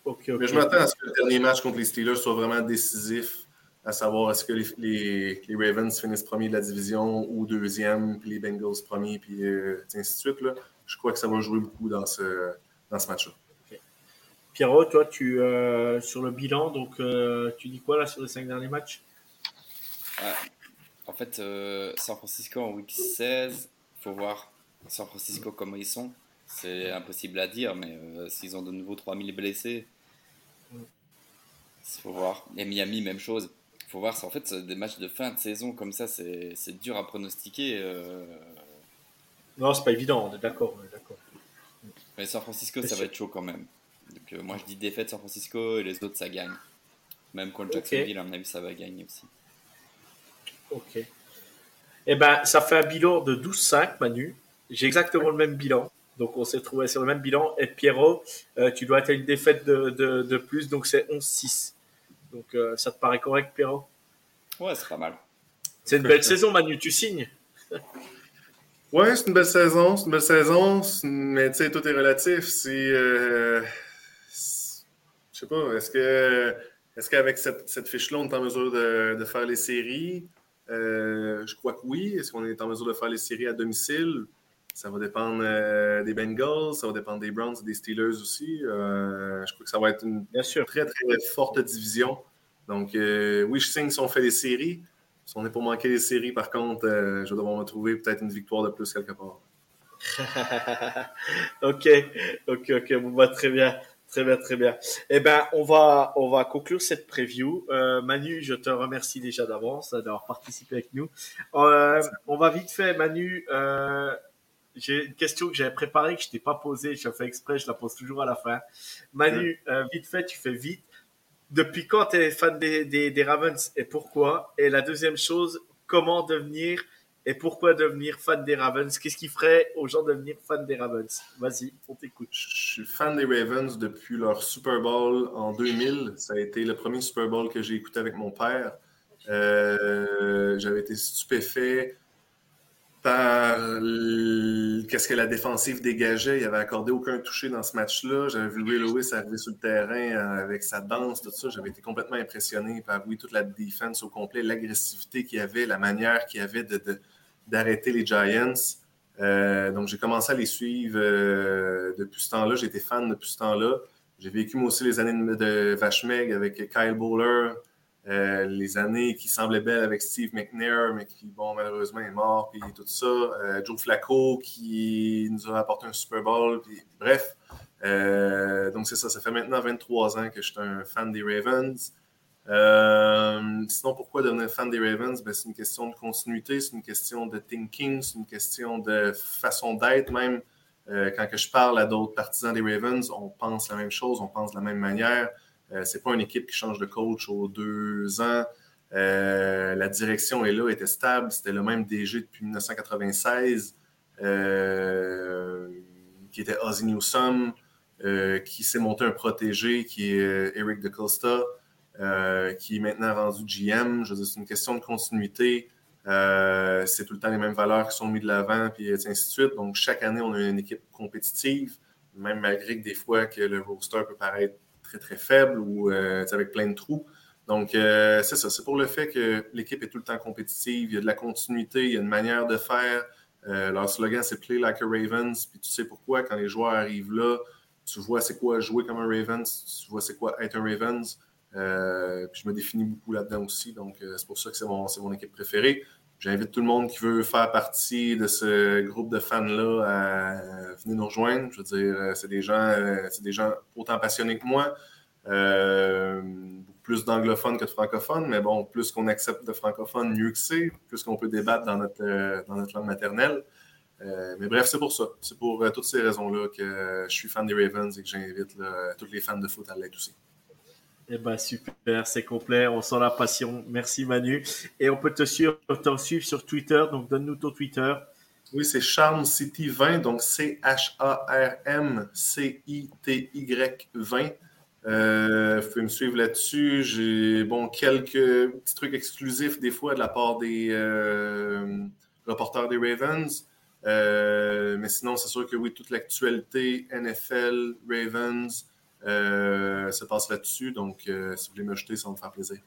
OK, OK. Mais je m'attends à ce que le dernier match contre les Steelers soit vraiment décisif, à savoir est-ce que les, Ravens finissent premier de la division ou deuxième, puis les Bengals premier, puis ainsi de suite. Là. Je crois que ça va jouer beaucoup dans ce, dans ce match-là. Pierrot, toi, tu euh, sur le bilan, donc euh, tu dis quoi là sur les cinq derniers matchs? En fait, euh, San Francisco en week 16, il faut voir San Francisco comment ils sont. C'est impossible à dire, mais s'ils ont de nouveau 3000 blessés, il faut voir. Et Miami, même chose. Il faut voir, en fait, des matchs de fin de saison comme ça, c'est dur à pronostiquer. Non, c'est pas évident, on est d'accord. Mais San Francisco, ça va être chaud quand même. Donc euh, moi je dis défaite San Francisco et les autres ça gagne. Même contre Jacksonville, à mon avis, ça va gagner aussi. Ok. Eh ben, ça fait un bilan de 12-5, Manu. J'ai exactement le même bilan. Donc, on s'est trouvé sur le même bilan. Et Pierrot, euh, tu dois être à une défaite de, de, plus, donc c'est 11-6. Donc, euh, ça te paraît correct, Pierrot? Ouais, c'est pas mal. C'est une belle saison, Manu. Tu signes? Ouais, c'est une belle saison. C'est une belle saison. Mais tu sais, tout est relatif. Si je sais pas, est-ce que est-ce qu'avec cette, fiche-là, on est en mesure de, faire les séries? Euh, je crois que oui. Est-ce qu'on est en mesure de faire les séries à domicile? Ça va dépendre euh, des Bengals, ça va dépendre des Browns et des Steelers aussi. Euh, je crois que ça va être une très, très forte division. Donc, oui, je signe si on fait les séries. Si on est pour manquer les séries, par contre, je vais devoir me trouver peut-être une victoire de plus quelque part. ok, ok, ok, bon, bah, très bien. Très bien, très bien. Eh ben, on va, on va conclure cette preview. Euh, Manu, je te remercie déjà d'avance d'avoir participé avec nous. Euh, on va vite fait, Manu. Euh, j'ai une question que j'avais préparée que je t'ai pas posée. Je fais exprès, je la pose toujours à la fin. Manu, vite fait, tu fais vite. Depuis quand tu es fan des, des, des Ravens et pourquoi? Et la deuxième chose, comment devenir et pourquoi devenir fan des Ravens? Qu'est-ce qui ferait aux gens devenir fan des Ravens? Vas-y, on t'écoute. Je suis fan des Ravens depuis leur Super Bowl en 2000. Ça a été le premier Super Bowl que j'ai écouté avec mon père. Euh, j'avais été stupéfait par qu'est-ce que la défensive dégageait? Il avait accordé aucun toucher dans ce match-là. J'avais vu Ray Lewis arriver sur le terrain avec sa danse, tout ça. J'avais été complètement impressionné par oui, toute la défense au complet, l'agressivité qu'il y avait, la manière qu'il y avait de, d'arrêter les Giants. Euh, donc, j'ai commencé à les suivre euh, depuis ce temps-là. J'étais fan depuis ce temps-là. J'ai vécu moi aussi les années de Vachmeg avec Kyle Bowler, euh, les années qui semblaient belles avec Steve McNair, mais qui, bon, malheureusement, est mort, puis tout ça. Joe Flacco qui nous a apporté un Super Bowl, puis bref. donc, c'est ça. Ça fait maintenant 23 ans que je suis un fan des Ravens. Euh, sinon, pourquoi devenir fan des Ravens? Ben, c'est une question de continuité, c'est une question de thinking, c'est une question de façon d'être même. Euh, quand que je parle à d'autres partisans des Ravens, on pense la même chose, on pense de la même manière. Euh, c'est pas une équipe qui change de coach aux deux ans. la direction est là, était stable. C'était le même DG depuis 1996, qui était Ozzy Newsome, qui s'est monté un protégé, qui est Eric DeCosta. Euh, qui est maintenant rendu GM. Je veux c'est une question de continuité. Euh, c'est tout le temps les mêmes valeurs qui sont mises de l'avant, puis ainsi de suite. Donc, chaque année, on a une équipe compétitive, même malgré que des fois que le roster peut paraître très, très faible ou euh, avec plein de trous. Donc, euh, c'est ça. C'est pour le fait que l'équipe est tout le temps compétitive. Il y a de la continuité, il y a une manière de faire. leur slogan, c'est Play like a Ravens. Puis tu sais pourquoi, quand les joueurs arrivent là, tu vois c'est quoi jouer comme un Ravens, tu vois c'est quoi être un Ravens. Euh, puis je me définis beaucoup là-dedans aussi, donc euh, c'est pour ça que c'est mon, mon, équipe préférée. J'invite tout le monde qui veut faire partie de ce groupe de fans-là à venir nous rejoindre. Je veux dire, euh, c'est des gens, c'est des gens autant passionnés que moi. plus d'anglophones que de francophones, mais bon, plus qu'on accepte de francophones, mieux que c'est, plus qu'on peut débattre dans notre, dans notre langue maternelle. mais bref, c'est pour ça. C'est pour toutes ces raisons-là que je suis fan des Ravens et que j'invite tous les fans de foot à l'être aussi. Eh ben super, c'est complet, on sent la passion. Merci Manu. Et on peut te suivre, sur Twitter, donc donne-nous ton Twitter. Oui, c'est Charm City 20, donc C-H-A-R-M-C-I-T-Y 20. Euh, vous pouvez me suivre là-dessus. J'ai bon, quelques petits trucs exclusifs des fois de la part des euh, reporters des Ravens. Euh, mais sinon, c'est sûr que oui, toute l'actualité NFL, Ravens, se passe là-dessus. Donc, euh, si vous voulez m'ajouter, ça va me faire plaisir.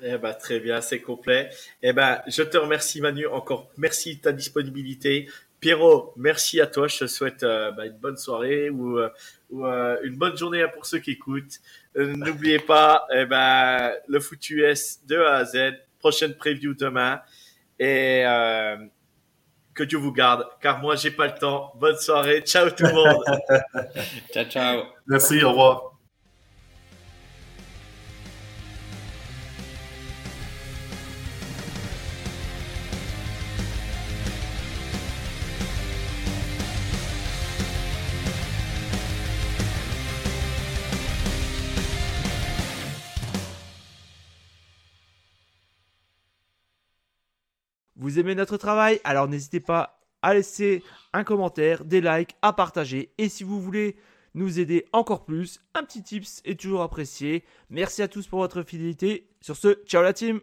Eh ben, très bien, c'est complet. Eh ben, je te remercie, Manu. Encore merci de ta disponibilité. Pierrot, merci à toi. Je te souhaite euh, ben, une bonne soirée ou, une bonne journée pour ceux qui écoutent. N'oubliez pas eh ben, le foot US de A à Z. Prochaine preview demain. Et que Dieu vous garde, car moi, j'ai pas le temps. Bonne soirée. Ciao tout le monde. ciao, ciao. Merci, au revoir. Vous aimez notre travail Alors n'hésitez pas à laisser un commentaire, des likes, à partager. Et si vous voulez nous aider encore plus, un petit tips est toujours apprécié. Merci à tous pour votre fidélité. Sur ce, ciao la team